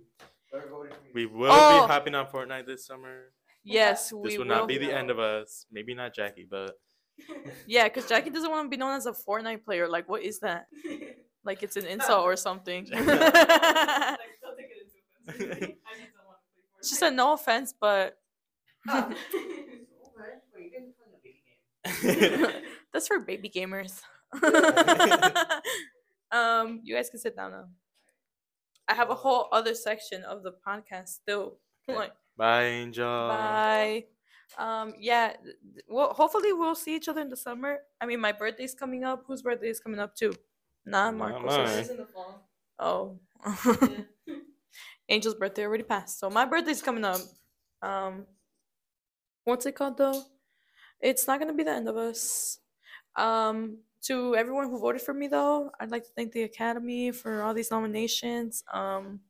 Better vote for me. We will Oh. be hopping on Fortnite this summer. Yes, we This will will. not be the end of us. Maybe not Jackie, but [LAUGHS] Yeah, because Jackie doesn't want to be known as a Fortnite player. Like, what is that? [LAUGHS] Like, it's an insult or something. [LAUGHS] she Like, don't take it into offense. I just don't want to play Fortnite. said, no offense, but Okay, well, you didn't play the video game. that's for baby gamers. um, you guys can sit down now. I have a whole other section of the podcast still. Okay. Like, bye, Angel. bye. Um, yeah. th- th- Well, hopefully we'll see each other in the summer. I mean, my birthday's coming up. Whose birthday is coming up too? Not Not Marcos. mine. It's in the fall. Oh. [LAUGHS] [LAUGHS] Angel's birthday already passed. So my birthday's coming up. Um what's it called though? It's not gonna be the end of us. Um to everyone who voted for me though, I'd like to thank the Academy for all these nominations. Um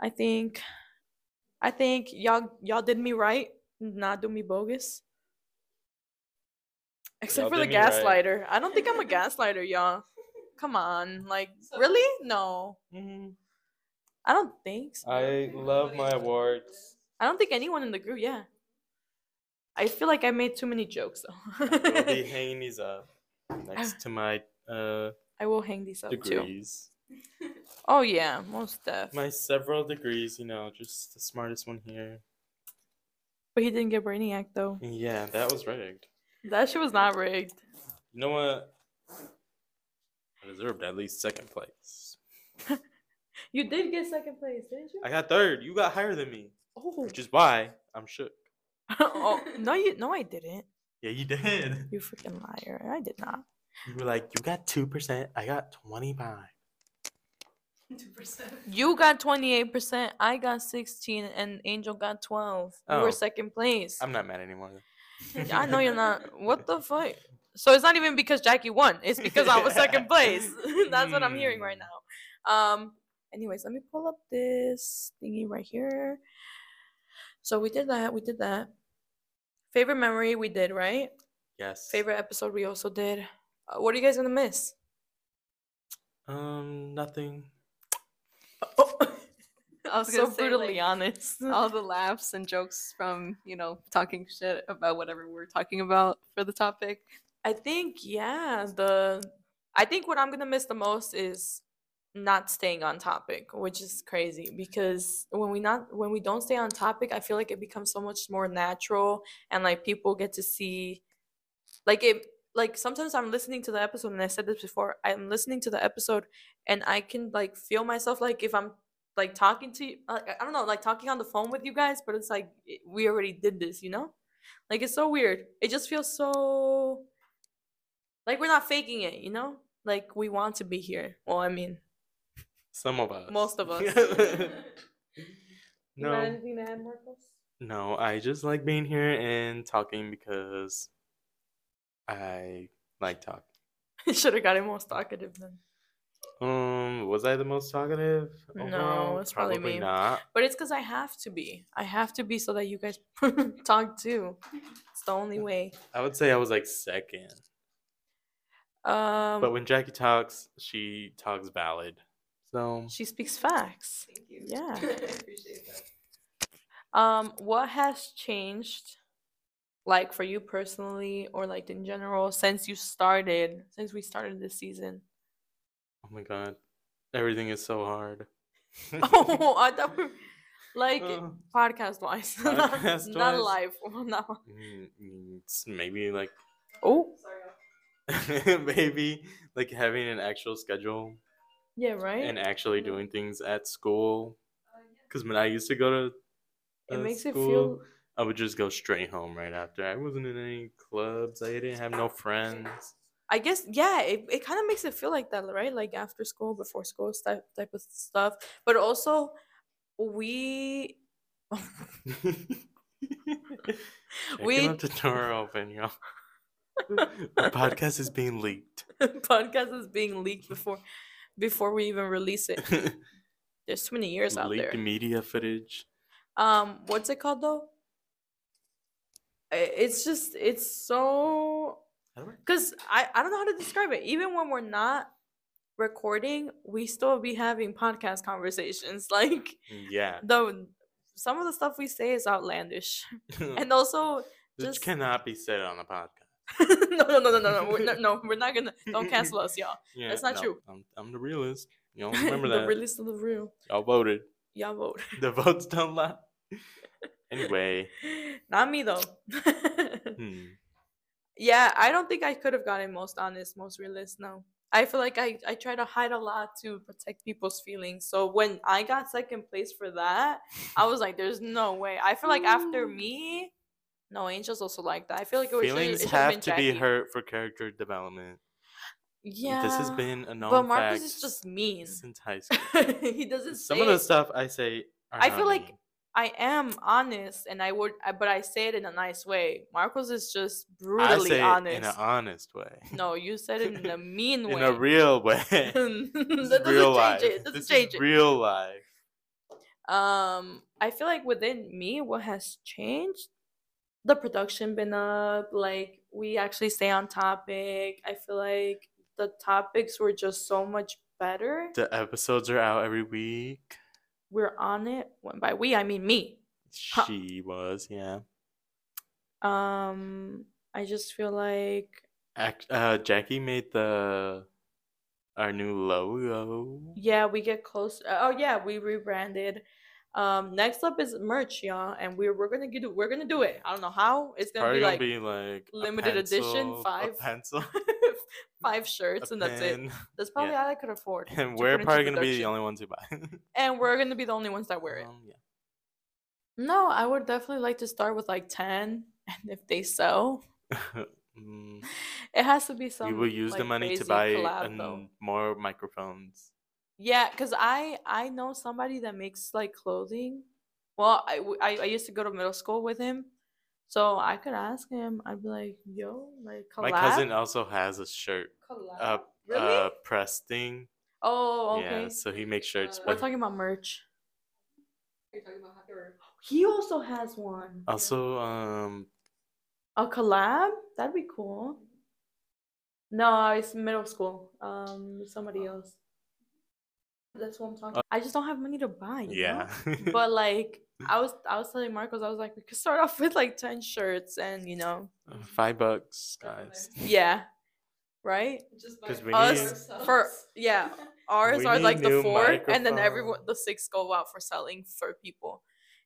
I think I think y'all y'all did me right, not do me bogus. Except Y'all for the did me right. gaslighter. I don't think I'm a gaslighter, y'all. Come on. Like So- really? No. Mhm. I don't think so. I love my awards. I don't think anyone in the group, yeah. I feel like I made too many jokes though. We'll be [LAUGHS] hanging these up next to my uh, I will hang these up too. degrees. Oh yeah, most def. My several degrees, you know, just the smartest one here. But he didn't get Brainiac though. Yeah, that was rigged. That shit was not rigged. You know what? I deserved at least second place. [LAUGHS] You did get second place, didn't you? I got third. You got higher than me, Oh. which is why I'm shook. [LAUGHS] oh no, you no, I didn't. Yeah, you did. You freaking liar! I did not. You were like, you got two percent. I got twenty five. Two percent. You got twenty eight percent. I got sixteen, and Angel got twelve. You Oh. were second place. I'm not mad anymore. I know you're not. What the fuck? So it's not even because Jackie won. It's because I was second place. [LAUGHS] That's what I'm hearing right now. Um. Anyways, let me pull up this thingy right here. So we did that. We did that. Favorite memory we did right. Yes. Favorite episode we also did. Uh, what are you guys gonna miss? Um, nothing. I was [LAUGHS] so say, brutally like, honest. [LAUGHS] all the laughs and jokes from you know talking shit about whatever we're talking about for the topic. I think yeah, the I think what I'm gonna miss the most is not staying on topic, which is crazy because when we not when we don't stay on topic, I feel like it becomes so much more natural and like people get to see like it like sometimes I'm listening to the episode and I said this before, I'm listening to the episode and I can like feel myself like if I'm like talking to you, like, I don't know, like talking on the phone with you guys, but it's like it- we already did this, you know? Like it's so weird. It just feels so like we're not faking it, you know? like we want to be here. Well, I mean, Some of us. most of us. [LAUGHS] You got no, anything to add, Marcos? no, I just like being here and talking because I like talking. [LAUGHS] Should have gotten more talkative then. Um, was I the most talkative? No, overall? it's probably me. not. But it's because I have to be. I have to be so that you guys [LAUGHS] talk too. It's the only way. I would say I was like second. Um, But when Jackie talks, she talks valid. So she speaks facts. Thank you. Yeah. [LAUGHS] I appreciate that. Um, what has changed, like for you personally, or like in general, since you started, since we started this season? Oh my god, everything is so hard. [LAUGHS] oh, I thought we like Uh, podcast wise, [LAUGHS] not, podcast-wise? not live. [LAUGHS] No. mm, mm, it's maybe like Oh, Sorry. maybe like having an actual schedule yeah, right. and actually doing things at school. Uh. Because when I used to go to it uh, makes it feel. I would just go straight home right after. I wasn't in any clubs. I didn't have no friends. I guess yeah, it, it kind of makes it feel like that, right? Like after school, before school, type type of stuff. But also, we [LAUGHS] we the door open, y'all. [LAUGHS] the podcast is being leaked. podcast is being leaked before before we even release it. [LAUGHS] There's too many years out leaked there. media footage. Um, what's it called though? It's just it's so How do I- because I I don't know how to describe it. Even when we're not recording, we still be having podcast conversations. [LAUGHS] Like Yeah. Though some of the stuff we say is outlandish, [LAUGHS] and also Which just- cannot be said on a podcast. [LAUGHS] no no no no no no we're not, no we're not gonna don't cancel us y'all. Yeah, That's not no, true. I'm, I'm the realist. You don't remember the that. realest of the real. Y'all voted. Y'all vote. The votes don't lie. Anyway, Not me though. hmm. Yeah, I don't think I could have gotten most honest, most realist. No, I feel like I I try to hide a lot to protect people's feelings. So when I got second place for that, I was like, "There's no way." I feel like after mm. me, no, Angel's also like that. I feel like it was feelings it have been to be hurt for character development. Yeah, This has been a known but Marcos fact is just mean. since high [LAUGHS] school. he doesn't. Some say of the stuff I say, are I not feel like mean. I am honest, and I would, but I say it in a nice way. Marcos is just I brutally say honest. it in an honest way. No, you said it in a [LAUGHS] mean way. in a real [LAUGHS] way. that [LAUGHS] doesn't real change life. it. Doesn't This change is it. real life. Um, I feel like within me, what has changed, the production been up. Like we actually stay on topic. I feel like the topics were just so much better. The episodes are out every week. We're on it. When by we, I mean me. Huh. She was, yeah. Um, I just feel like Act, uh, Jackie made the our new logo. yeah, we get close. Oh yeah, we rebranded. Um, next up is merch, y'all, and we're we're gonna get we're gonna do it. I don't know how. It's gonna be gonna like be like limited edition, five. pencil, [LAUGHS] five shirts, and that's it. That's probably Yeah. all I could afford. and we're probably gonna be the only ones who buy. [LAUGHS] and we're gonna be the only ones that wear it. Um, yeah. No, I would definitely like to start with like ten, and if they sell, [LAUGHS] Mm, it has to be some. we will use the money to buy collab, an- more microphones. Yeah, cause I I know somebody that makes like clothing. Well, I I used to go to middle school with him, so I could ask him. I'd be like, "Yo, like collab." My cousin also has a shirt, collab. uh, really? uh, press thing. oh, okay. Yeah, so he makes shirts. Uh, We're talking about merch. Are you talking about how or He also has one. also, um, A collab? That'd be cool. No, it's middle school. Um, somebody else. That's what I'm talking. Uh, I just don't have money to buy. you know? yeah. [LAUGHS] But like, I was, I was telling Marcos, I was like, we could start off with like ten shirts, and you know, uh, Five bucks, guys. yeah, right. just 'Cause buy we Us need- for yeah, ours We are like the new four, and then everyone the six go out for selling for people.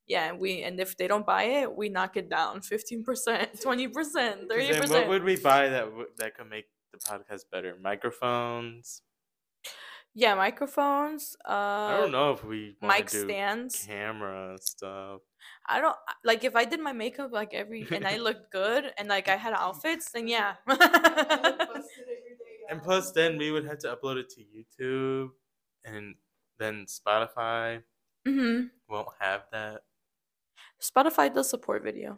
Yeah, and we and if they don't buy it, we knock it down fifteen percent, [LAUGHS] twenty percent, thirty then what percent. would we buy that w- that could make the podcast better? Microphones. Yeah, microphones. Uh, I don't know if we mic stands. camera stuff. I don't like if I did my makeup like every and I [LAUGHS] looked good and like I had outfits, then yeah. [LAUGHS] I look busted every day, And plus, then we would have to upload it to YouTube, and then Spotify Mm-hmm. won't have that. Spotify does support video.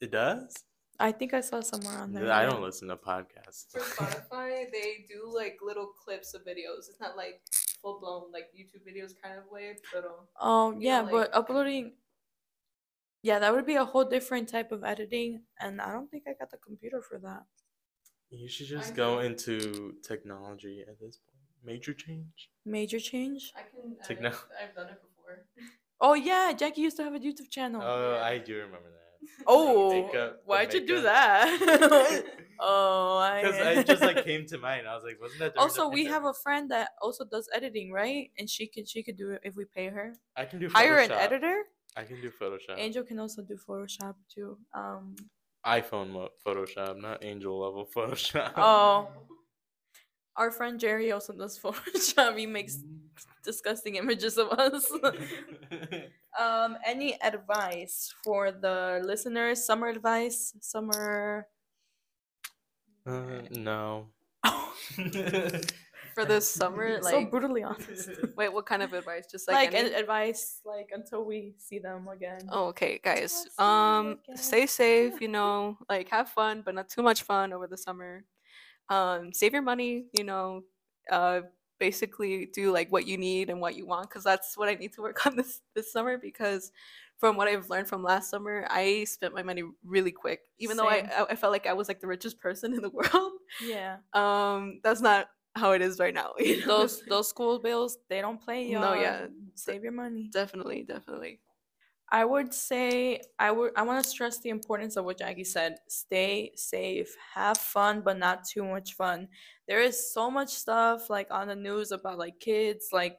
It does. I think I saw somewhere on there. I yeah. don't listen to podcasts. For [LAUGHS] Spotify, they do like little clips of videos. It's not like full blown like YouTube videos kind of way, but um, Oh you know, yeah, like- but uploading. Yeah, that would be a whole different type of editing, and I don't think I got the computer for that. You should just I go know. into technology at this point. Major change. Major change. I can. Techno- I've, I've done it before. [LAUGHS] Oh yeah, Jackie used to have a YouTube channel. Oh. I do remember that. Oh, why'd you do that? [LAUGHS] [LAUGHS] oh, I. Because I just like [LAUGHS] came to mind. I was like, wasn't that? also, we have a friend that also does editing, right? And she could she could do it if we pay her. I can do Hire an editor. I can do Photoshop. Angel can also do Photoshop too. Um. iPhone Photoshop, not Angel level Photoshop. Oh. Our friend Jerry also does Photoshop. He makes disgusting images of us. Um, any advice for the listeners? Summer advice? Summer. uh, no. [LAUGHS] For this summer, [LAUGHS] so like, brutally honest. [LAUGHS] wait, what kind of advice? Just like like, any- ad- advice, like until we see them again. Oh, okay, guys. Um, stay safe. You know, like have fun, but not too much fun over the summer. Um, save your money. You know, uh, basically do like what you need and what you want, because that's what I need to work [LAUGHS] on this this summer. Because from what I've learned from last summer, I spent my money really quick. Even though I, I I felt like I was like the richest [LAUGHS] person in the world. Yeah. Um, that's not how it is right now. [LAUGHS] you know? Those those school bills, they don't play, y'all. No, yeah, Save your money. definitely, definitely. I would say I would I want to stress the importance of what Jackie said. Stay safe, have fun, but not too much fun. There is so much stuff like on the news about like kids like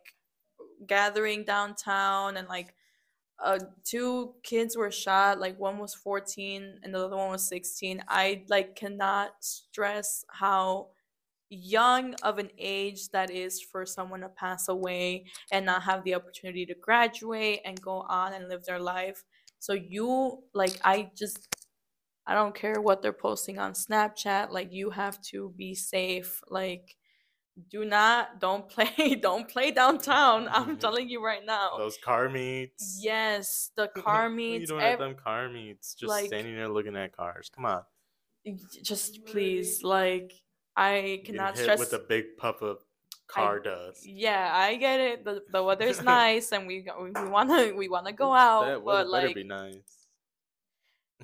gathering downtown and like uh two kids were shot, like one was 14 and the other one was 16. I like cannot stress how young of an age that is for someone to pass away and not have the opportunity to graduate and go on and live their life. So you like I just I don't care what they're posting on Snapchat, like you have to be safe. Like do not don't [LAUGHS] play don't play downtown. [LAUGHS] I'm telling you right now. Those car meets. Yes, the [LAUGHS] car meets. you don't ev- have them car meets. Just like- standing there looking at cars. Come on. just please like I cannot stress with a big puff of car dust. Yeah, I get it. The the weather's [LAUGHS] nice and we we wanna we wanna go out, that but better like be nice.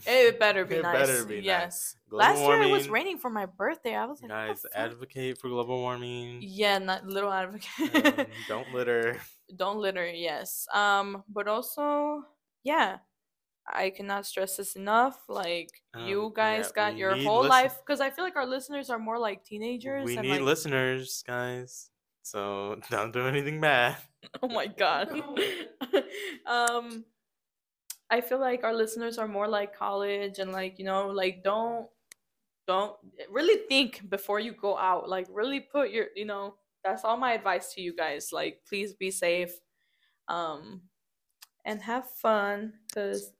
it better [LAUGHS] be nice. It nice. better be nice. yes. Global Last year it was raining for my birthday. I was like, Guys, advocate for global warming. yeah, not little advocate. Um, [LAUGHS] don't litter. Don't litter. Yes. Um, but also, yeah, I cannot stress this enough. Like you Um, guys yeah, got your whole listen- life because I feel like our listeners are more like teenagers. We and need like, listeners, guys. So [LAUGHS] don't do anything bad. [LAUGHS] Oh my god. [LAUGHS] um I feel like our listeners are more like college and like, you know, like don't don't really think before you go out. Like really put your, you know, that's all my advice to you guys. Like please be safe. Um and have fun cuz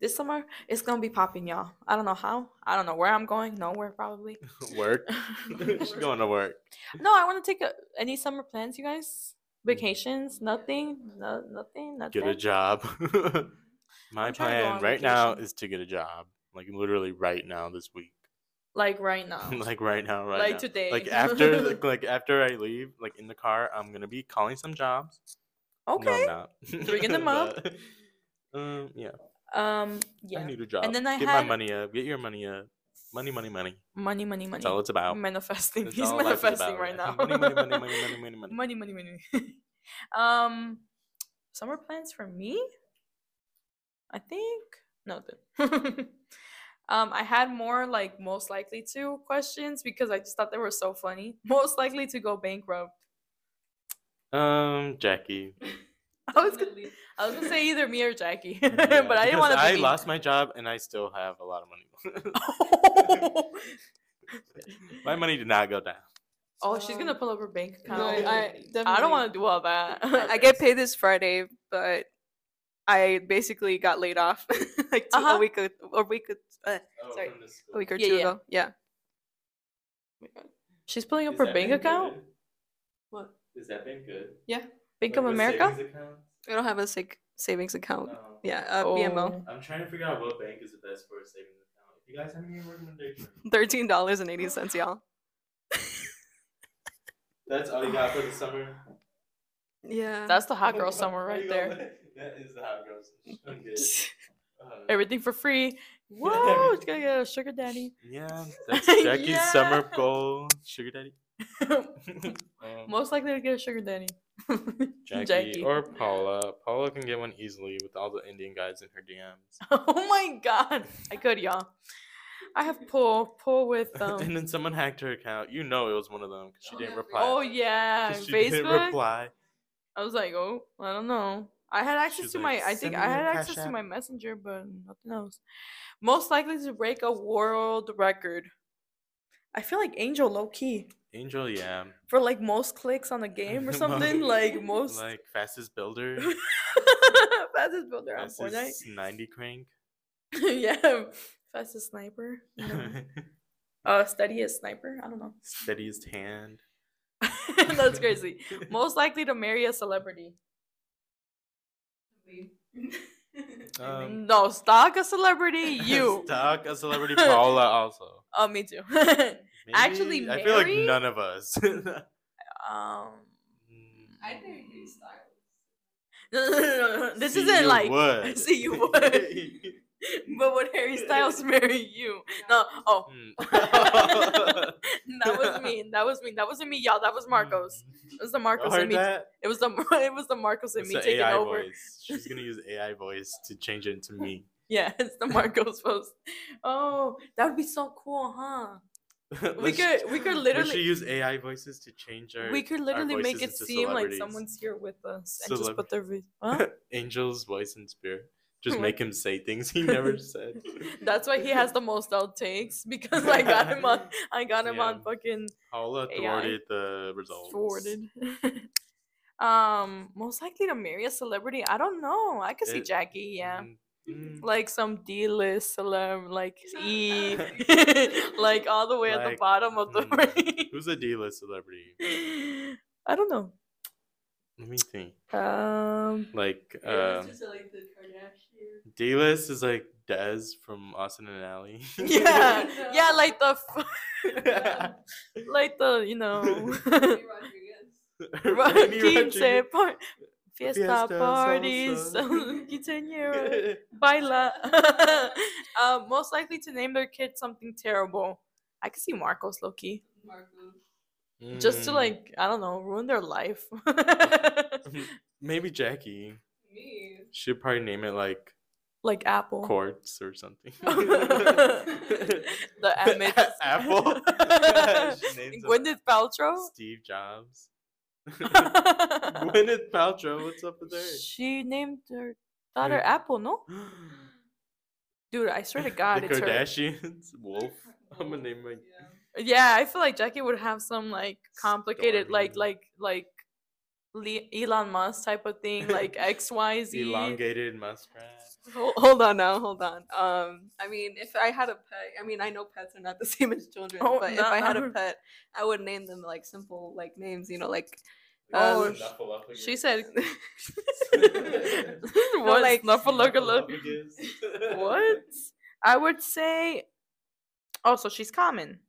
this summer it's going to be popping, y'all. I don't know how. I don't know where I'm going. Nowhere probably. [LAUGHS] work. [LAUGHS] She's going to work. no, I want to take a, any summer plans, you guys? Vacations? Nothing? No, nothing? Nothing? Get a job. [LAUGHS] My I'm trying to go plan right now is to get a job. Like literally right now this week. Like right now. like right now, right Like now. today. Like after like, like after I leave, like in the car, I'm gonna be calling some jobs. okay. No, I'm not. Bringing them up. Um, yeah. Um. I Yeah. need a job. then I get had- my money up. Get your money up. Money, money, money. Money, money, money. That's all it's about. Manifesting. That's He's all life manifesting about, right now. Money, money, money, money, money, money, [LAUGHS] money. money, money, money. [LAUGHS] um, summer plans for me. I think nothing. [LAUGHS] um, I had more like most likely to questions because I just thought they were so funny. Most likely to go bankrupt. Um, Jackie. I was gonna, I was gonna say either me or Jackie, [LAUGHS] Yeah, but I didn't want to. I lost my job and I still have a lot of money. [LAUGHS] my money did not go down. oh, she's gonna pull up her bank No, account. I, I, don't want to do all that. [LAUGHS] I get paid this Friday, but I basically got laid off like two, Uh-huh. a week a, a week a, uh, sorry a week or Yeah, two yeah. ago. Yeah. She's pulling up her bank account. What? Is that bank good? Yeah, Bank of America. I don't have a sa- savings account. No. Yeah, uh, BMO. Oh. I'm trying to figure out what bank is the best for a savings account. If you guys have any recommendations, [LAUGHS] Thirteen dollars and eighty cents, y'all. [LAUGHS] that's all you got for the summer. Yeah. That's the hot girl [LAUGHS] summer right there. That is the hot girl summer. Uh, Everything for free. Whoa, it's gonna get a sugar daddy. yeah, that's Jackie's Yeah. summer goal. Sugar daddy. Um, Most likely to get a sugar daddy. Jackie, or Paula. Paula can get one easily with all the Indian guys in her DMs. [LAUGHS] Oh my god. I could, y'all. I have pull pull with um [LAUGHS] and then someone hacked her account. You know it was one of them because she didn't reply. Oh yeah, [LAUGHS] she Facebook. didn't reply. I was like, oh, I don't know. I had access was to like, my, I think I had access Cash to my messenger, but nothing else. Most likely to break a world record. I feel like Angel low key Angel, yeah. for like most clicks on a game or [LAUGHS] something. like most Like fastest builder. [LAUGHS] fastest builder on Fortnite. fastest 90 crank. [LAUGHS] yeah, fastest sniper. Know. uh, steadiest sniper. I don't know. Steadiest hand. That's crazy. Most likely to marry a celebrity. Um, no, stalk a celebrity. You. Stalk a celebrity Paula also. Oh, me too. Maybe- Actually, I feel like none of us. [LAUGHS] um. I think Harry Styles. No, no, no, no, no. This See, isn't you like. would. [LAUGHS] See, you would. [LAUGHS] but would Harry Styles marry you? No. Oh, Hmm. that was me. That was me. That wasn't me, y'all. That was Marcos. It was the Marcos Heard and me. that? It was the it was the Marcos and It's me the taking AI over. voice. She's gonna use AI voice to change it into me. Yeah, it's the Marcos post. Oh, that would be so cool, huh? [LAUGHS] We could we could [LAUGHS] literally we use AI voices to change our. we could literally make it seem like someone's here with us and just put their voice. Huh? [LAUGHS] Angel's voice and spirit. Just make him say things he never said. That's why he has the most outtakes because I got him on I got him on fucking Paula AI. thwarted the results. forwarded. um, most likely to marry a celebrity. I don't know. I could see Jackie. Yeah. Mm. Like some D-list celeb, like E, [LAUGHS] [LAUGHS] like all the way at the bottom of the mm, range. [LAUGHS] Who's a D-list celebrity? I don't know. Let me think. Um, Like, uh, like the Kardashian. D-list is like Dez from Austin and Ally. yeah, yeah, like the, f- like the, you know, Rodney quince Rodriguez. Par- fiesta Fiesta, parties, salsa. [LAUGHS] quinceañera, [LAUGHS] baila. [LAUGHS] uh, most likely to name their kid something terrible. I could see Marcos Loki. Marcos. Just to Mm, like, I don't know, ruin their life. Maybe Jackie. Me. She'd probably name it like like Apple. Quartz or something. the Emmett. Apple. She names him Gwyneth Paltrow. Steve Jobs. Gwyneth [LAUGHS] Paltrow, what's up with her? she named her daughter Yeah. Apple, no? [GASPS] Dude, I swear to God, the it's her. Kardashians, [LAUGHS] Wolf. I'm gonna name my Yeah, I feel like Jackie would have some like complicated, like Stormi. like like Le- Elon Musk type of thing, like [LAUGHS] X Y Z. elongated muskrat. Hold, hold on now, hold on. Um, I mean, if I had a pet, I mean, I know pets are not the [LAUGHS] same as children, Oh, but if I had a pet, I would name them like simple like names, you know, like Oh, um, sh- She said, Snuffleupagus. [LAUGHS] [LAUGHS] "What? like- Like Snuffleupagus? Snuffleupagus. What? I would say. Oh, so she's common.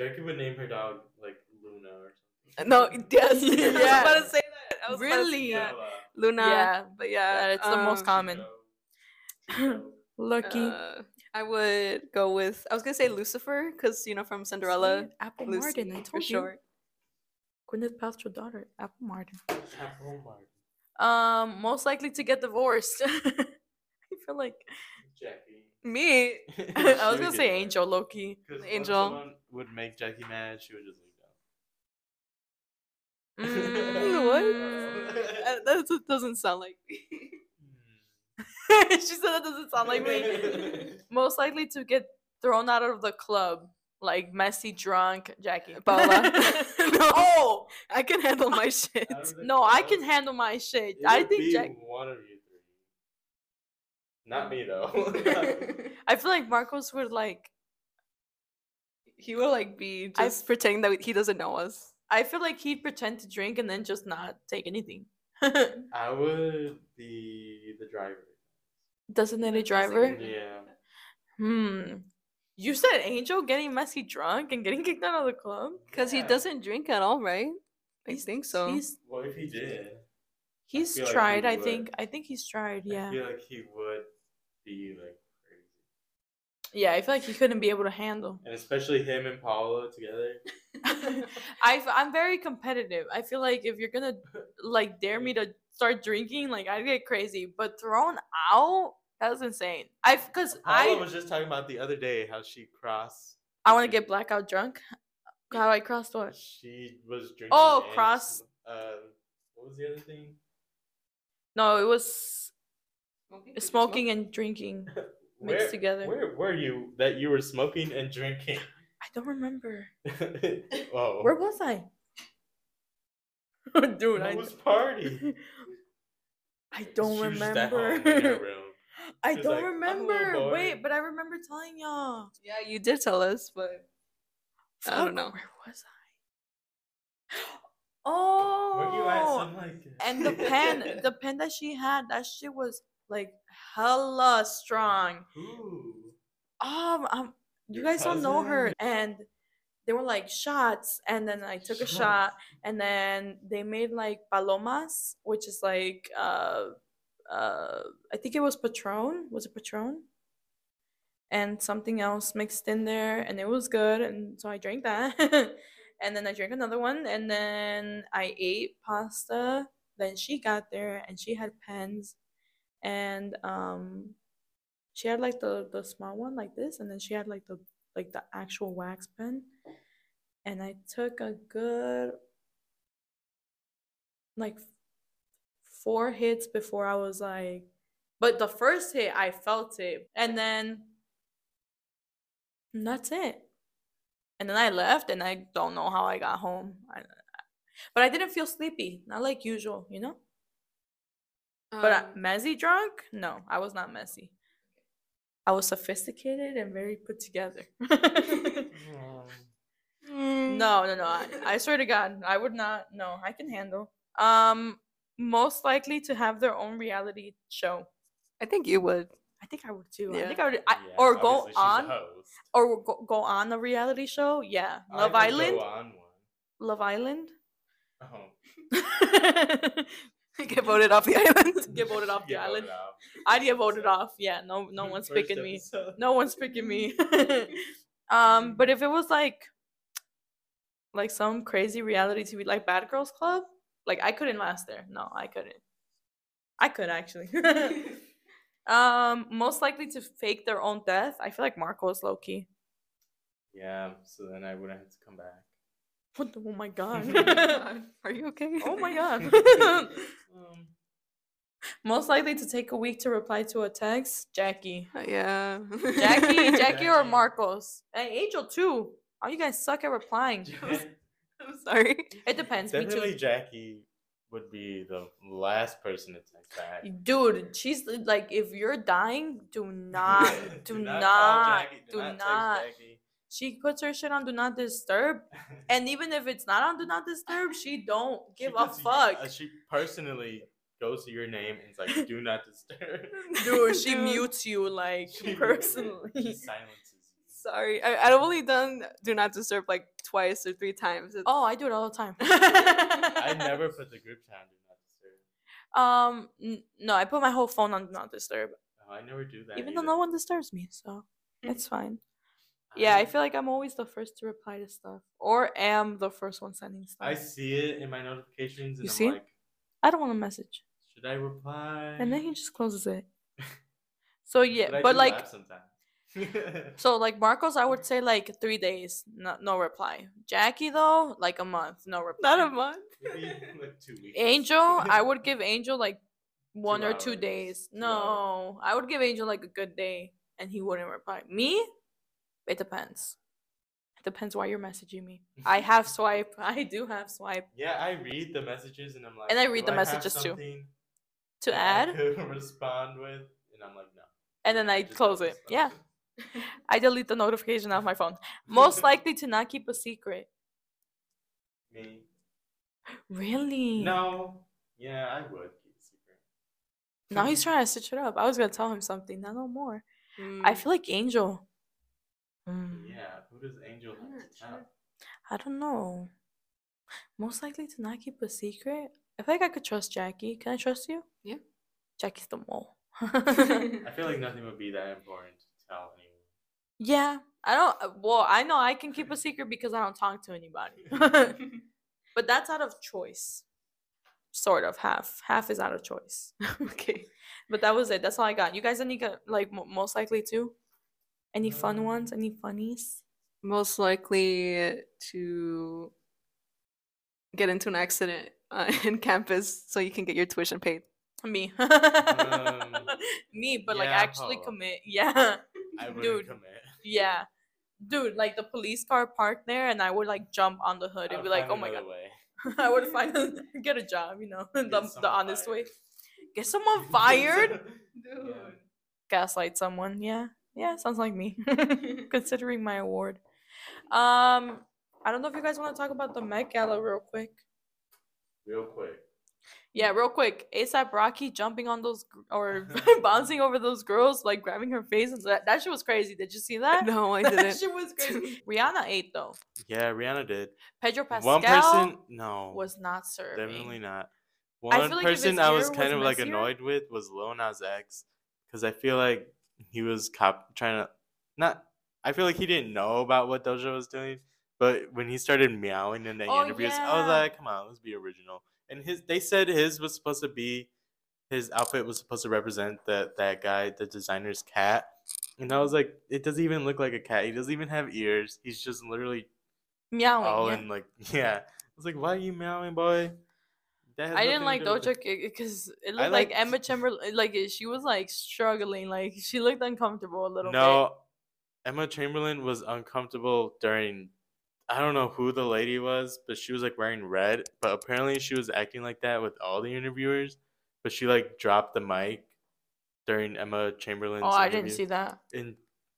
Jackie would name her dog like Luna or something. no, yes, I was Yeah. about to say that. I was about to say Really? That. Bella. Luna. Yeah, but yeah, yeah, it's the most um, common. Lucky. [LAUGHS] uh, I would go with. I was gonna say Lucifer because you know from Cinderella. See? Apple Lucy Martin. I for told you. short. Gwyneth Paltrow daughter, Apple Martin. Apple Martin. Um, most likely to get divorced. [LAUGHS] I feel like Jackie. Me. [LAUGHS] I was gonna say Angel Loki. Because Angel. Angel someone would make Jackie mad, she would just leave Mm, what? Uh, Uh, that doesn't- doesn't sound like me. [LAUGHS] she said that doesn't sound like me. [LAUGHS] Most likely to get thrown out of the club, like messy drunk Jackie. Paula. [LAUGHS] No. Oh I can handle my shit. Out of no, I can handle my shit. it I think be Jack. one of you three. Not me though. I feel like Marcos would like. He will like be I just pretending that he doesn't know us. I feel like he'd pretend to drink and then just not take anything. [LAUGHS] I would be the driver. Designated driver. Yeah. Hmm. You said Angel getting messy drunk and getting [LAUGHS] kicked out of the club. Because he doesn't drink at all, right? I He's- think so. He's What if he did? he's feel like he tried. I would. think. I think he's tried. Yeah. I feel like he would be like crazy. Yeah. I feel like he couldn't be able to handle. And especially him and Paolo together. [LAUGHS] I I'm very competitive. I feel like if you're gonna like dare me to start drinking, like I'd get crazy. But thrown out, that was insane. I because Paolo I was just talking about the other day how she crossed. I want to get blackout drunk. How I crossed what? She was drinking. Oh, and cross- Uh, what was the other thing? No, it was smoking and drinking. [LAUGHS] Mixed Where- together. Where were you that you were smoking and drinking? I don't remember. [LAUGHS] oh, Where was I? [LAUGHS] Dude, I, Whose party? I [LAUGHS] don't She was just at home in her remember. I She's don't like, "I'm a little remember. Wait, but I remember telling y'all. Yeah, you did tell us, but I don't know. Where was I? [GASPS] Oh. Were you at oh, like? and the pen, the pen that she had, that shit was like hella strong. Ooh. Um, um you Your guys don't know her, and they were like shots, and then I took a shot, and then they made like palomas, which is like uh uh I think it was Patron. Was it Patron? And something else mixed in there, and it was good, and so I drank that. [LAUGHS] and then I drank another one, and then I ate pasta. Then she got there, and she had pens, and um, she had like the the small one like this, and then she had like the like the actual wax pen, and I took a good like four hits before I was like, but the first hit I felt it, and then and that's it. And then I left, and I don't know how I got home. I, but I didn't feel sleepy, not like usual, you know. But uh, Um, messy drunk? No, I was not messy. I was sophisticated and very put together. [LAUGHS] mm, no, no, no. I, I swear to God, I would not. No, I can handle. Um, most likely to have their own reality show. I think you would. I think I would too. I think I would, I, Yeah, or go obviously she's a on, or go, go on a reality show. Yeah, I Love would Island. Go on one. Love Island. Oh. [LAUGHS] [LAUGHS] [LAUGHS] Get voted off the [LAUGHS] island. Get voted off the Get island. off. I'd get voted off. Yeah, no, no [LAUGHS] one's First picking me. No one's picking me. um, but if it was like, like some crazy reality TV, like Bad Girls Club, like I couldn't last there. No, I couldn't. I could actually. um, most likely to fake their own death. I feel like Marco is low key. Yeah, so then I wouldn't have to come back. What the, oh my [LAUGHS] god. [LAUGHS] Are you okay? oh my god. [LAUGHS] Um, most likely to take a week to reply to a text. Jackie. Uh, yeah. Jackie, Jackie, or Marcos. And Angel too. Oh, you guys suck at replying. I'm sorry. It depends. Me definitely too. Jackie would be the last person to text back. Dude, she's like, if you're dying, do not, do, not, call Jackie, do text not. Jackie. She puts her shit on do not disturb, [LAUGHS] and even if it's not on do not disturb, she don't She give a puts- fuck. uh, she personally goes to your name and is like, [LAUGHS] "Do not disturb." Dude, she Dude. [LAUGHS] mutes you like She- She personally. silences you. Sorry. I, I've only done Do Not Disturb like twice or three times. It's- Oh, I do it all the time. I never put the group chat on do not disturb. Um, n- no, I put my whole phone on do not disturb, Oh, I never do that. even though no one disturbs me, so it's fine. Yeah, I feel like I'm always the first to reply to stuff, or am the first one sending stuff. I see it in my notifications, and You I'm see? like, I don't want to message, should I reply? and then he just closes it. [LAUGHS] So yeah, I but do like, laugh sometimes. so like Marcos, I would [LAUGHS] say like three days, no, no reply. Jackie though, like a month, no reply. Not a month. Maybe like two weeks. Angel, [LAUGHS] I would give Angel like one Two or two hours. days. Two No, I would give Angel like a good day, and he wouldn't reply. Me, it depends. It depends why you're messaging me. [LAUGHS] I have swipe. [LAUGHS] I do have swipe Yeah, I read the messages and I'm like, And I read "Do the have messages too." to that I add, could [LAUGHS] respond with, and I'm like, no. and then I just close it. Yeah. I delete the notification off my phone. Most likely to not keep a secret. Me? Really? No. Yeah, I would keep a secret. Now he's trying to stitch it up. I was gonna tell him something. Now no more. I Mm, feel like Angel. Mm, Yeah, who does Angel I'm have to tell? I don't know. Most likely to not keep a secret. I feel like I could trust Jackie. Can I trust you? Yeah. Jackie's the mole. [LAUGHS] I feel like nothing would be that important to tell anyone. yeah. I don't. uh, Well, I know I can keep a secret because I don't talk to anybody. [LAUGHS] [LAUGHS] but that's out of choice. Sort of half. Half is out of choice. okay. But that was it. That's all I got. You guys any got like mo most likely to? Any fun ones? Any funnies? Most likely to get into an accident uh, [LAUGHS] in campus so you can get your tuition paid. Me. [LAUGHS] Um, Me, but like actually Paula. commit. [LAUGHS] Yeah. I wouldn't Dude. commit. Yeah. Dude, like the police car parked there and I would like jump on the hood and I'd be like, oh my god. I would find get a job, you know, the, the someone honest fired. way. Get someone fired? Dude. Gaslight someone. Yeah. Yeah, sounds like me. [LAUGHS] [LAUGHS] Considering my award. Um, I don't know if you guys want to talk about the Met Gala real quick. Real quick. Yeah, real quick. ASAP Rocky jumping on those gr- or [LAUGHS] bouncing over those girls, like grabbing her face. And that, that shit was crazy. Did you see that? No, I that didn't. That shit was crazy. Rihanna ate though. Yeah, Rihanna did. Pedro Pascal One person, no, was not serving. definitely not. I One feel like person I was kind was of like annoyed with was Lil Nas X, because I feel like he was cop trying to not. I feel like he didn't know about what Doja was doing, but when he started meowing in the Oh, interviews, I was like, "Come on, let's be original." And his, they said his was supposed to be, his outfit was supposed to represent that that guy, the designer's cat, and I was like, it doesn't even look like a cat. He doesn't even have ears. He's just literally Meowing. Oh, yeah. in like, [LAUGHS] yeah. I was like, why are you meowing, boy? I didn't like Doja because uh, it looked like Emma Chamberlain. Uh, like uh, she was like struggling. Like [LAUGHS] she looked uncomfortable a little bit. No, Emma Chamberlain was uncomfortable during. I don't know who the lady was, but she was like wearing red. But apparently, she was acting like that with all the interviewers. But she like dropped the mic during Emma Chamberlain's. Oh, I didn't see that. And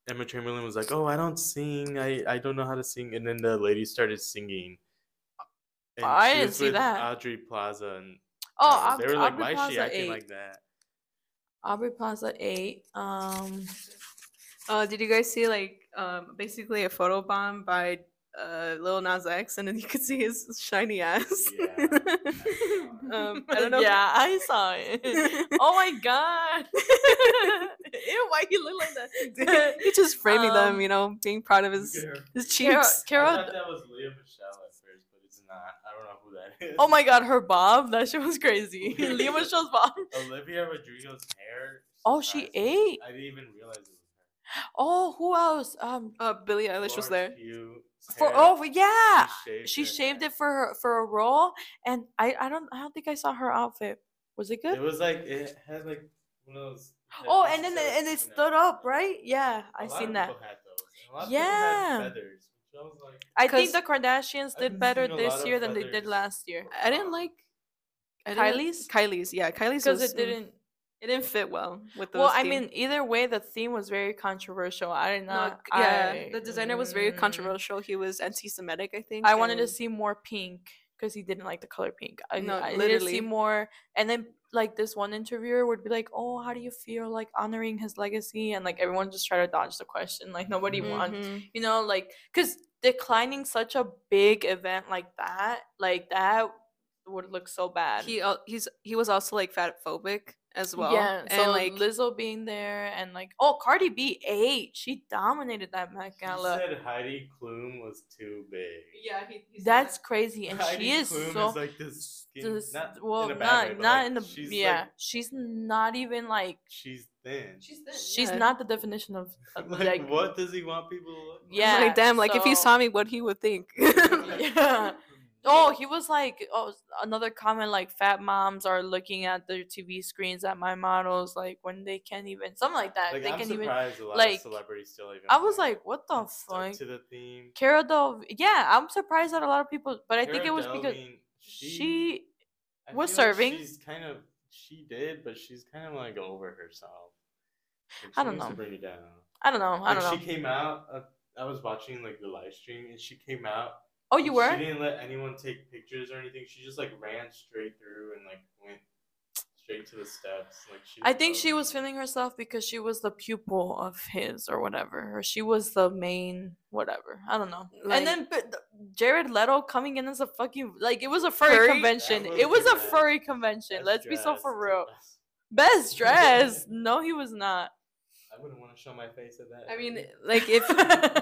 Emma Chamberlain was like, "Oh, I don't sing. I I don't know how to sing." And then the lady started singing. And I she didn't was see with that. Aubrey Plaza and Oh, uh, Aub- they were like, Aubrey "Why is she acting ate. like that?" Aubrey Plaza eight. Um, Uh, did you guys see like um, basically a photo bomb by uh, Lil Nas X, and then you could see his shiny ass. [LAUGHS] Yeah. um, I don't [LAUGHS] know. Yeah, I saw it. [LAUGHS] oh my god. Ew, why you look like that? He's just framing them, Um, you know, being proud of his Look at her. his Carol, cheeks. I thought that was Lea Michele at first, but it's not. I don't know who that is. Oh my god, her bob. That shit was crazy. [LAUGHS] Lea Michele's bob. Olivia Rodrigo's hair. Oh, she surprised me. ate. I didn't even realize it was Oh, who else? Um, Uh, Billie her. Eilish was there. For hair, oh yeah, shaved she her shaved hair. it for her for a role, and I I don't I don't think I saw her outfit. Was it good? It was like it had like one of those. [GASPS] Oh, and then it- and it stood up, right? Yeah, I seen that. people had those. and a lot of Yeah. feathers, I was like, I think 'Cause the Kardashians did better seeing a lot this year than they did last year. I didn't like I didn't- Kylie's? Kylie's, yeah, Kylie's Because it didn't. It didn't fit well with the Well, I theme. mean, either way, the theme was very controversial. I did not. c- yeah, I- the designer was very mm, controversial. He was anti-Semitic, I think. I wanted to see more pink because he didn't like the color pink. I, No, I needed to literally. see more. And then like this one interviewer would be like, "Oh, how do you feel like honoring his legacy?" And like everyone just try to dodge the question. Like nobody wants, Mhm. you know, like because declining such a big event like that, like that would look so bad. He al- he's he was also like fat phobic as well. yeah, and so like Lizzo being there and like, oh, Cardi B ate. She dominated that Met she Gala. said Heidi Klum was too big. yeah, he, he said That's that. crazy, and Heidi she is Klum so. is like this skin, this- not well, in a not way, not like, in the she's, yeah. like, she's not even like she's thin. She's thin, she's yeah. not the definition of, of, [LAUGHS] uh, like, like, what does he want people to look like? Yeah, like damn, like if he saw me, what he would think. [LAUGHS] yeah. [LAUGHS] Oh, he was like, oh, another comment like fat moms are looking at their TV screens at my models like when they can't even something like that. Like, they I'm can even. surprised a lot like, of celebrities still even. I was like, like, what the fuck? to the theme. Cara Del, yeah, I'm surprised that a lot of people, but I think it was because she I was feel like serving. she's kind of she did, but she's kind of like over herself. Like, I don't know. bring me down. I don't know. I don't know. She came out. Uh, I was watching like the live stream, and she came out. Oh, you were? She didn't let anyone take pictures or anything. She just like ran straight through and like went straight to the steps. Like she. I think she was it. feeling herself because she was the pupil of his or whatever, or she was the main whatever. I don't know. Like- and then but Jared Leto coming in as a fucking like it was a furry, Furry? convention. That It was was a furry convention. Best Let's be so dressed, for real. best. [LAUGHS] Best dressed? No, he was not. I wouldn't want to show my face at that. I mean, like if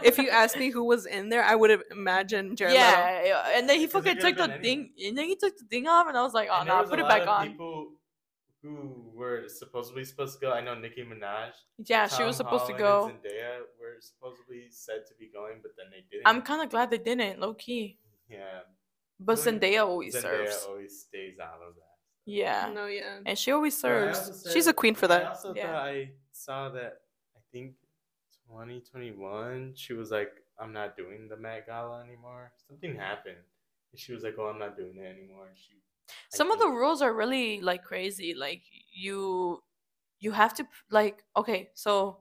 if you asked me who was in there, I would have imagined Jared Leto. yeah, yeah, and then he fucking took the been thing, and then he took the thing off, and I was like, oh And there no, was put a it lot back of on. People who were supposedly supposed to go. I know Nicki Minaj. Yeah, she was Tom supposed to go. and Zendaya were supposedly said to be going, but then they didn't. I'm kind of glad they didn't, low key. yeah. But Really? Zendaya always serves. Zendaya serves. always stays out of that. Yeah, No, yeah. and she always But I serves. also She's a queen for that. I that. also Yeah. thought I saw that. I think 2021. She was like, "I'm not doing the Met Gala anymore." Something happened, and she was like, "Oh, I'm not doing it anymore." She. Some of the rules are really like crazy. Like you, you have to like okay. So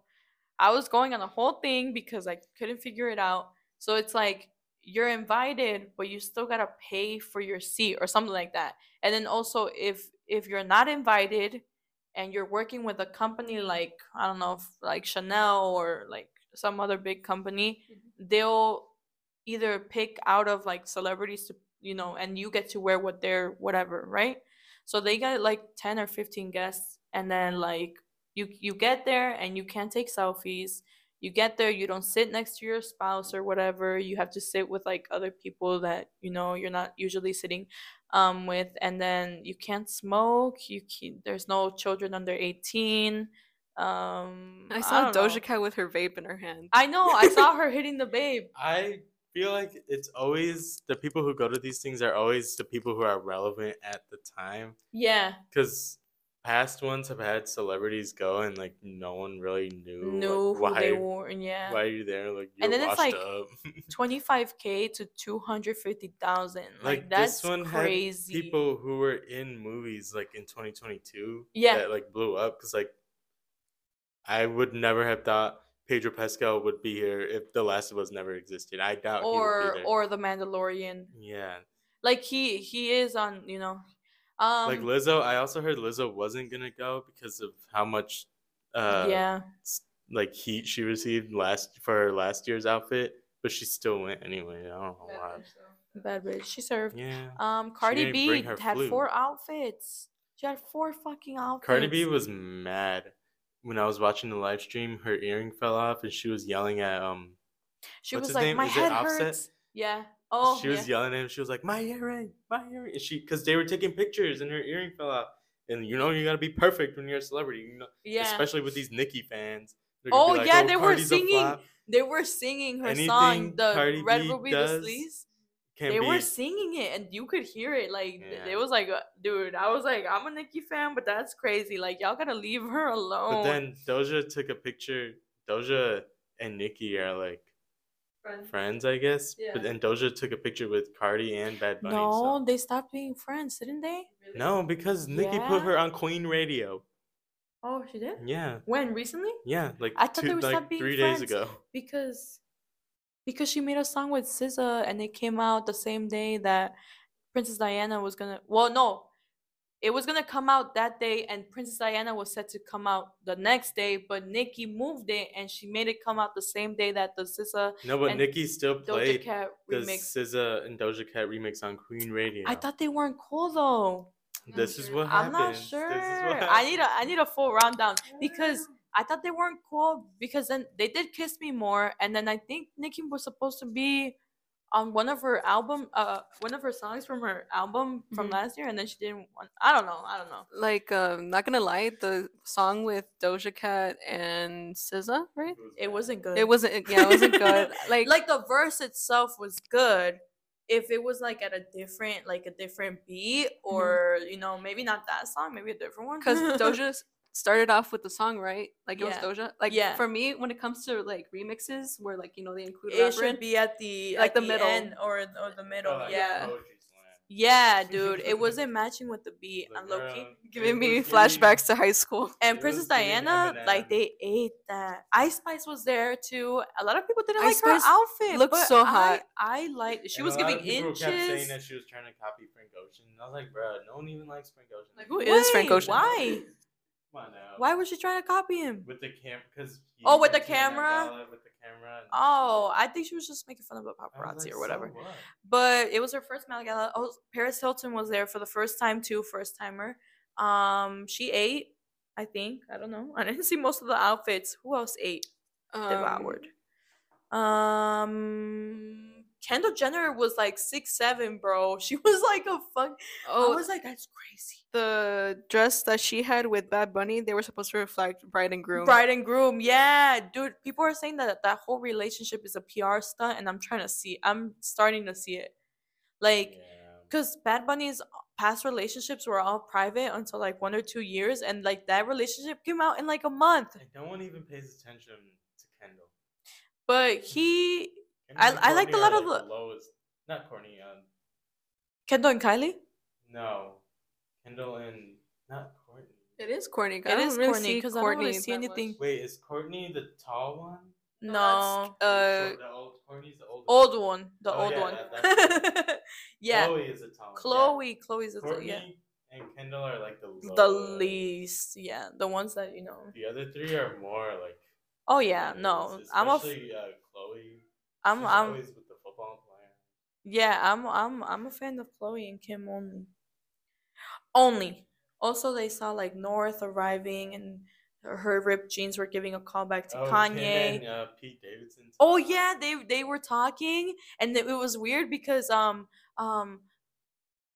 I was going on a whole thing because I couldn't figure it out. So it's like you're invited, but you still gotta pay for your seat or something like that. And then also if if you're not invited and you're working with a company like I don't know, like Chanel or like some other big company, mm-hmm. they'll either pick out of like celebrities to you know, and you get to wear what they're whatever, right? So they got like 10 or 15 guests and then like you you get there and you can't take selfies. You get there, you don't sit next to your spouse or whatever. You have to sit with like other people that you know you're not usually sitting um with and then you can't smoke. You can, there's no children under 18. Um I saw don't know. Doja Cat with her vape in her hand. I know. I saw [LAUGHS] her hitting the babe. I feel like it's always the people who go to these things are always the people who are relevant at the time. Yeah. Because past ones have had celebrities go and like no one really knew, Knew like, who why they were. Yeah. why are you there like And then it's like, up. [LAUGHS] 25k to 250,000. Like, like that's this one crazy. had people who were in movies like in 2022 Yeah. that like blew up because like I would never have thought Pedro Pascal would be here if The Last of Us never existed. I doubt or or the Mandalorian. yeah, Like he he is on, you know. Um like Lizzo. I also heard Lizzo wasn't gonna go because of how much uh yeah. like heat she received last for her last year's outfit, but she still went anyway. I don't know why. Bad bitch. She served. Yeah. Um Cardi B had four outfits. She had four fucking outfits. Cardi B was mad when I was watching the live stream. Her earring fell off, and she was yelling at um. She what's was his like, name? my head Offset? hurts. Yeah. Oh, she was yeah. yelling at him. She was like, "My earring, my earring." And she, because they were taking pictures, and her earring fell out. And you know you gotta be perfect when you're a celebrity. You know, yeah. especially with these Nicki fans. Oh, like, yeah, they were Cardi's a singing. They were singing her Anything song, the Cardi Red B Ruby does the Sleaze. They be, were singing it and you could hear it like Yeah. it was like uh, dude i was like i'm a Nicki fan but that's crazy like y'all gotta leave her alone but then Doja took a picture. Doja and Nicki are like friends, I guess. But Yeah. then Doja took a picture with Cardi and Bad Bunny. no so- they stopped being friends didn't they No, because Nicki put her on Queen Radio. oh she did Yeah, when recently yeah, like I thought two, they would like stop being three days ago. because because she made a song with SZA and it came out the same day that Princess Diana was gonna well no it was gonna come out that day and Princess Diana was set to come out the next day but Nicki moved it and she made it come out the same day that the SZA No, but and Nicki still Doja played Cat the remix SZA and Doja Cat remix on Queen Radio. I thought they weren't cool though. this is what happened. I'm happens. not This is sure. what I need a I need a full rundown because I thought they weren't cool because then they did Kiss Me More and then I think Nicki was supposed to be on one of her album uh one of her songs from her album from Mhm. last year and then she didn't want I don't know. I don't know. Like, um, not gonna lie, the song with Doja Cat and SZA, right? It wasn't good. It wasn't. Yeah, it wasn't good. [LAUGHS] Like, like the verse itself was good if it was like at a different like a different beat or you know maybe not that song maybe a different one because [LAUGHS] Doja s- started off with the song, right? Like it Yeah. was Doja. Like Yeah. for me, when it comes to like remixes, where like you know they include it rapper should in, be at the like at the the middle. end or or the middle Oh, yeah Yeah, [LAUGHS] dude, it wasn't matching with the beat. Like, And low key. [LAUGHS] Giving me flashbacks to high school. [LAUGHS] And It Princess was giving Diana, like they ate that. Ice Spice was there too. A lot of people didn't Ice like her outfit. looked so hot. I, liked. She And was giving of people inches. kept saying that she was trying to copy Frank Ocean. And I was like, bro, no one even likes Frank Ocean. Like, who is Frank Ocean? Why? Come on now. Why was she trying to copy him? With the cam, because Oh, with the camera? With the camera. Oh, I think she was just making fun of a I was paparazzi like, or whatever. So what? But it was her first Met Gala. Oh, Paris Hilton was there for the first time too, first timer. Um, she ate, I think. I don't know. [LAUGHS] I didn't see most of the outfits. Who else ate? Um, Devoured. Um, Kendall Jenner was like six seven, bro. [LAUGHS] She was like a fuck. Oh, I was like, that's crazy. the dress that she had with Bad Bunny, they were supposed to reflect bride and groom. Bride and groom, yeah, dude. People are saying that that whole relationship is a PR stunt, and I'm trying to see. I'm starting to see it, like. Yeah. because Bad Bunny's past relationships were all private until like one or two years, and like that relationship came out in like a month. And no one even pays attention to Kendall. But he, Kendall I- I liked a Kourtney lot of like, the- lowest. Not Kourtney. Um, Kendall and Kylie, no, Kendall and not Kourtney. It is corny. it is corny because I don't really see anything. Wait, is Kourtney the tall one? No, Uh, The- the old Kourtney's the old. old one, the Oh, old yeah, one. that- [LAUGHS] yeah, Khloé is the tall one. Khloé, Khloé's Yeah. the Kourtney yeah, and Kendall are like the lowest. the least. Yeah, the ones that you know. The other three are more like. Oh yeah, no, I'm a, f- Especially uh, Khloé. I'm, She's I'm, always with the football player. Yeah, I'm I'm I'm a fan of Khloé and Kim only. Only. Also, they saw like North arriving and her- ripped jeans were giving a callback to Oh, Kanye. and, uh, Pete Davidson. Oh yeah, they they were talking and it, it was weird because um um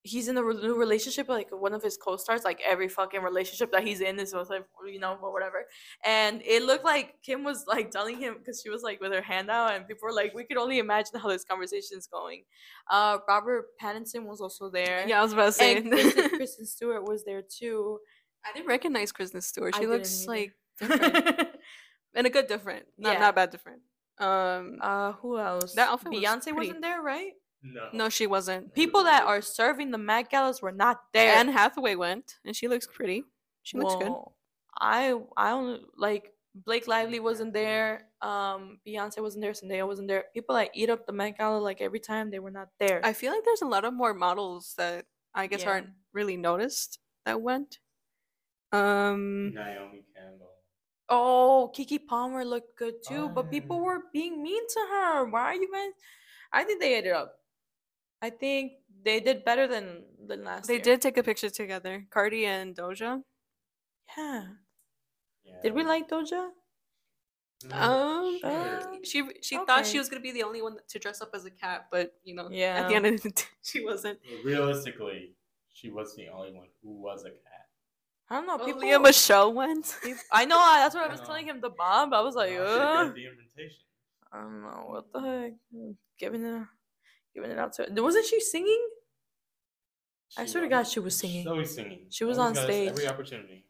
he's in a re- new relationship like one of his co-stars like every fucking relationship that he's in is was like you know or whatever and it looked like kim was like telling him because she was like with her hand out and people were like we could only imagine how this conversation is going uh robert pattinson was also there Yeah, I was about to say. and kristen, [LAUGHS] kristen stewart was there too I didn't recognize Kristen Stewart. I She didn't looks like [LAUGHS] different, and a good different, not Yeah. not bad different. Um, uh who else That outfit was beyonce pretty. wasn't there right No. no, she wasn't. people that are serving the Met Galas were not there. Anne Hathaway went, and she looks pretty. She looks good. Well, I I don't like Blake Lively wasn't there. Um, Beyonce wasn't there. Zendaya wasn't there. People that eat up the Met Gala like every time they were not there. I feel like there's a lot of more models that I guess Yeah. aren't really noticed that went. Um, Naomi Campbell. oh, Keke Palmer looked good too, Oh, but people yeah. were being mean to her. Why are you guys? I think they ate it up. I think they did better than than last they year. did take a picture together, Cardi and Doja. Yeah. Yeah. Did we like Doja? Mm, Um, sure. uh, she she thought she was gonna be the only one to dress up as a cat, but you know, yeah. at the end of the day, [LAUGHS] she wasn't. Realistically, she was the only one who was a cat. I don't know. Oh, People. Lea Michele went. [LAUGHS] I know. That's what I I was know. telling him. The bomb. I was like, Well, she Ugh. got the invitation. I don't know what the heck. Giving it, giving it out to. Wasn't she singing? I She swear to God, she was She's singing. always singing. She was Always on stage. Every opportunity.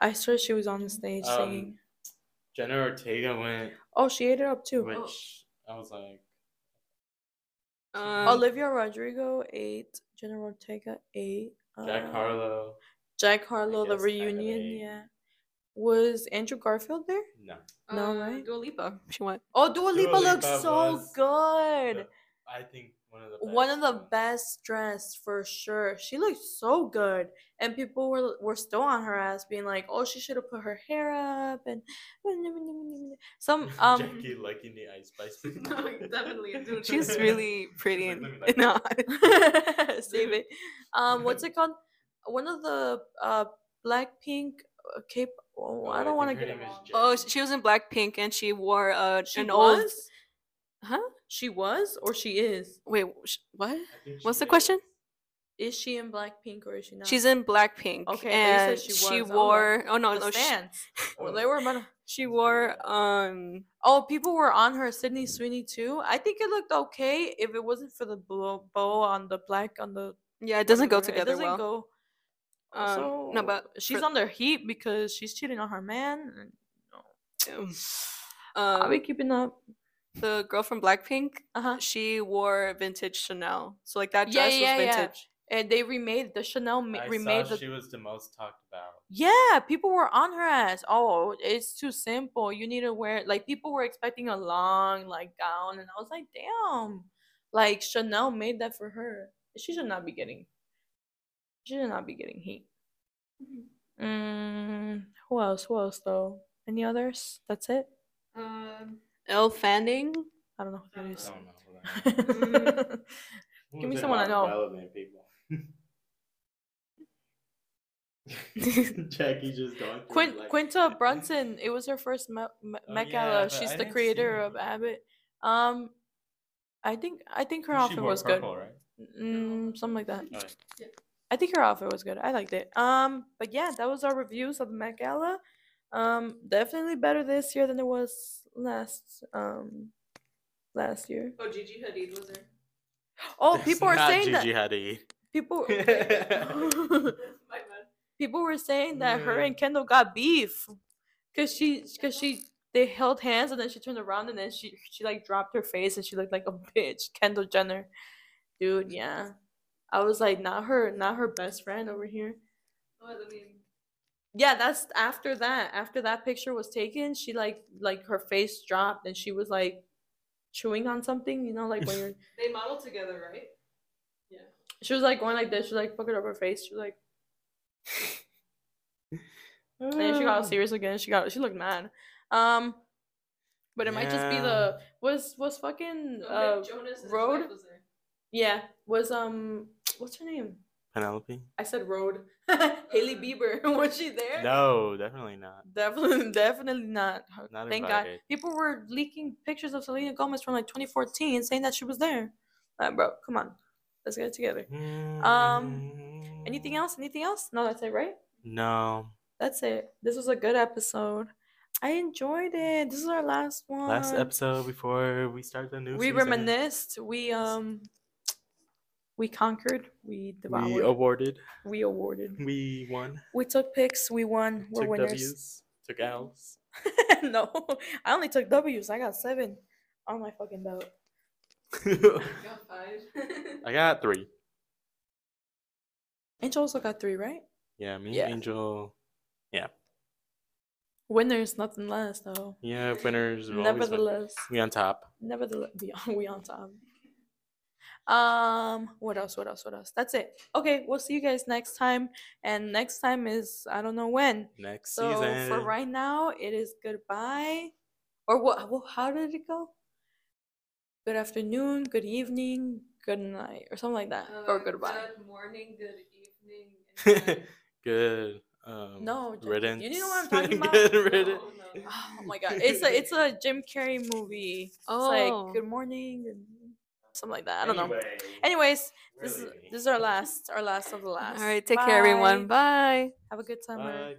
I swear she was on the stage Um, singing. Jenna Ortega went, Oh, she ate it up too. which I was like, Um, Olivia Rodrigo ate. Jenna Ortega ate. Jack uh, Harlow. Jack Harlow. The guess kind of reunion. Yeah. Was Andrew Garfield there? No. No, uh, right? Dua Lipa. She went. Oh, Dua Lipa Dua looks Lipa so good. the- I think one of the best one of the best dressed for sure. She looked so good, and people were were still on her ass, being like, "Oh, she should have put her hair up." And [LAUGHS] some [LAUGHS] um, Jackie liking the Ice Spice. [LAUGHS] definitely, dude. She's really pretty Like, and, look at and hot. save it. Um, what's it called? One of the uh Blackpink uh, Cape. Oh, Oh, I I don't want to get her it name is wrong. Jen. Oh, she was in Blackpink and she wore uh, She an old. Huh? She was, or she is. Wait, sh- what? What's the is. question? Is she in Blackpink or is she not? She's in Blackpink. Okay, I thought you and said she, she was. I was wore. Oh no, the no, she. Well, [LAUGHS] they were. about to- she wore. Um, Oh, people were on her Sydney Sweeney too. I think it looked okay if it wasn't for the bow, bow on the black on the. yeah, it doesn't go together It doesn't well. go. Um, Also, no, but she's for- under heat because she's cheating on her man. and- Um, I'll be keeping up. The girl from Blackpink, Uh huh. she wore vintage Chanel. So like that dress yeah, was yeah. vintage. and they remade the Chanel ma- I remade saw the she was the most talked about. Yeah, people were on her ass. Oh, it's too simple. You need to wear like people were expecting a long like gown, and I was like, damn, like Chanel made that for her. She should not be getting. She should not be getting heat. Mm, who else? Who else though? Any others? That's it. Um, Elle Fanning. I don't know who that is. I don't know. Who [LAUGHS] Give me someone I know. Relevant people. [LAUGHS] [LAUGHS] Jackie just going. through Quint, like- Quinta Brunson. It was her first Met, Met Oh, Met yeah, Gala. but She's I the creator of Abbott. Um, I think I think her She outfit was purple, good. Right? Mm, something like that. Oh, I think her outfit was good. I liked it. Um, but yeah, that was our reviews of the Met Gala. Um, definitely better this year than it was last um last year. Oh, Gigi Hadid was there. Oh, It's people are saying Gigi that Hadid. people [LAUGHS] [LAUGHS] people were saying that her and Kendall got beef because she because she they held hands and then she turned around and then she she like dropped her face and she looked like a [LAUGHS] bitch. Kendall Jenner, dude, yeah. I was like, not her, not her best friend over here. Oh, I mean, Yeah, that's after that. After that picture was taken, she like like her face dropped and she was like chewing on something, you know, like when you're [LAUGHS] they modeled together, right? Yeah. she was like going like this, she like fucking up her face. She was like and then she got [SIGHS] serious again. She got she looked mad. Um but it might just be the was was fucking uh Jonas Road? was there. yeah, was um what's her name? Penelope? I said Road. [LAUGHS] Hailey Bieber. [LAUGHS] was she there? No, definitely not. Definitely, [LAUGHS] definitely not. Not Thank God. People were leaking pictures of Selena Gomez from like 2014, saying that she was there. Bro, come on, let's get it together. Um, Anything else? Anything else? No, that's it, right? No. That's it. This was a good episode. I enjoyed it. This is our last one. Last episode before we start the new season. We season. reminisced. We um, we conquered. We devoured. We awarded. We, awarded. awarded. We won. We took picks. We won. We're took winners. W's. Took L's. [LAUGHS] no, I only took W's. I got seven on my fucking belt. I Got five. I got three. Angel also got three, right? Yeah, me, Yeah. Angel. Yeah. Winners, nothing less though. Yeah, winners. will always win. Nevertheless, We on top. nevertheless, we on top. Um, what else? What else? What else? That's it. Okay, we'll see you guys next time. And next time is I don't know when. Next So season. for right now, it is goodbye. Or what? Well, how did it go? Good afternoon, good evening, good night, or something like that, or goodbye. Uh, Good morning, good evening. [LAUGHS] good Good. Um, No, Jackie, riddance. you know what I'm [LAUGHS] talking about? Good riddance. No, no. Oh my god, it's a it's a Jim Carrey movie. It's Oh. like good morning and something like that. I don't know. Anyway, Anyways, this is this is our last our last of the last. All right, take care, everyone. Bye. Bye. Have a good summer. Bye.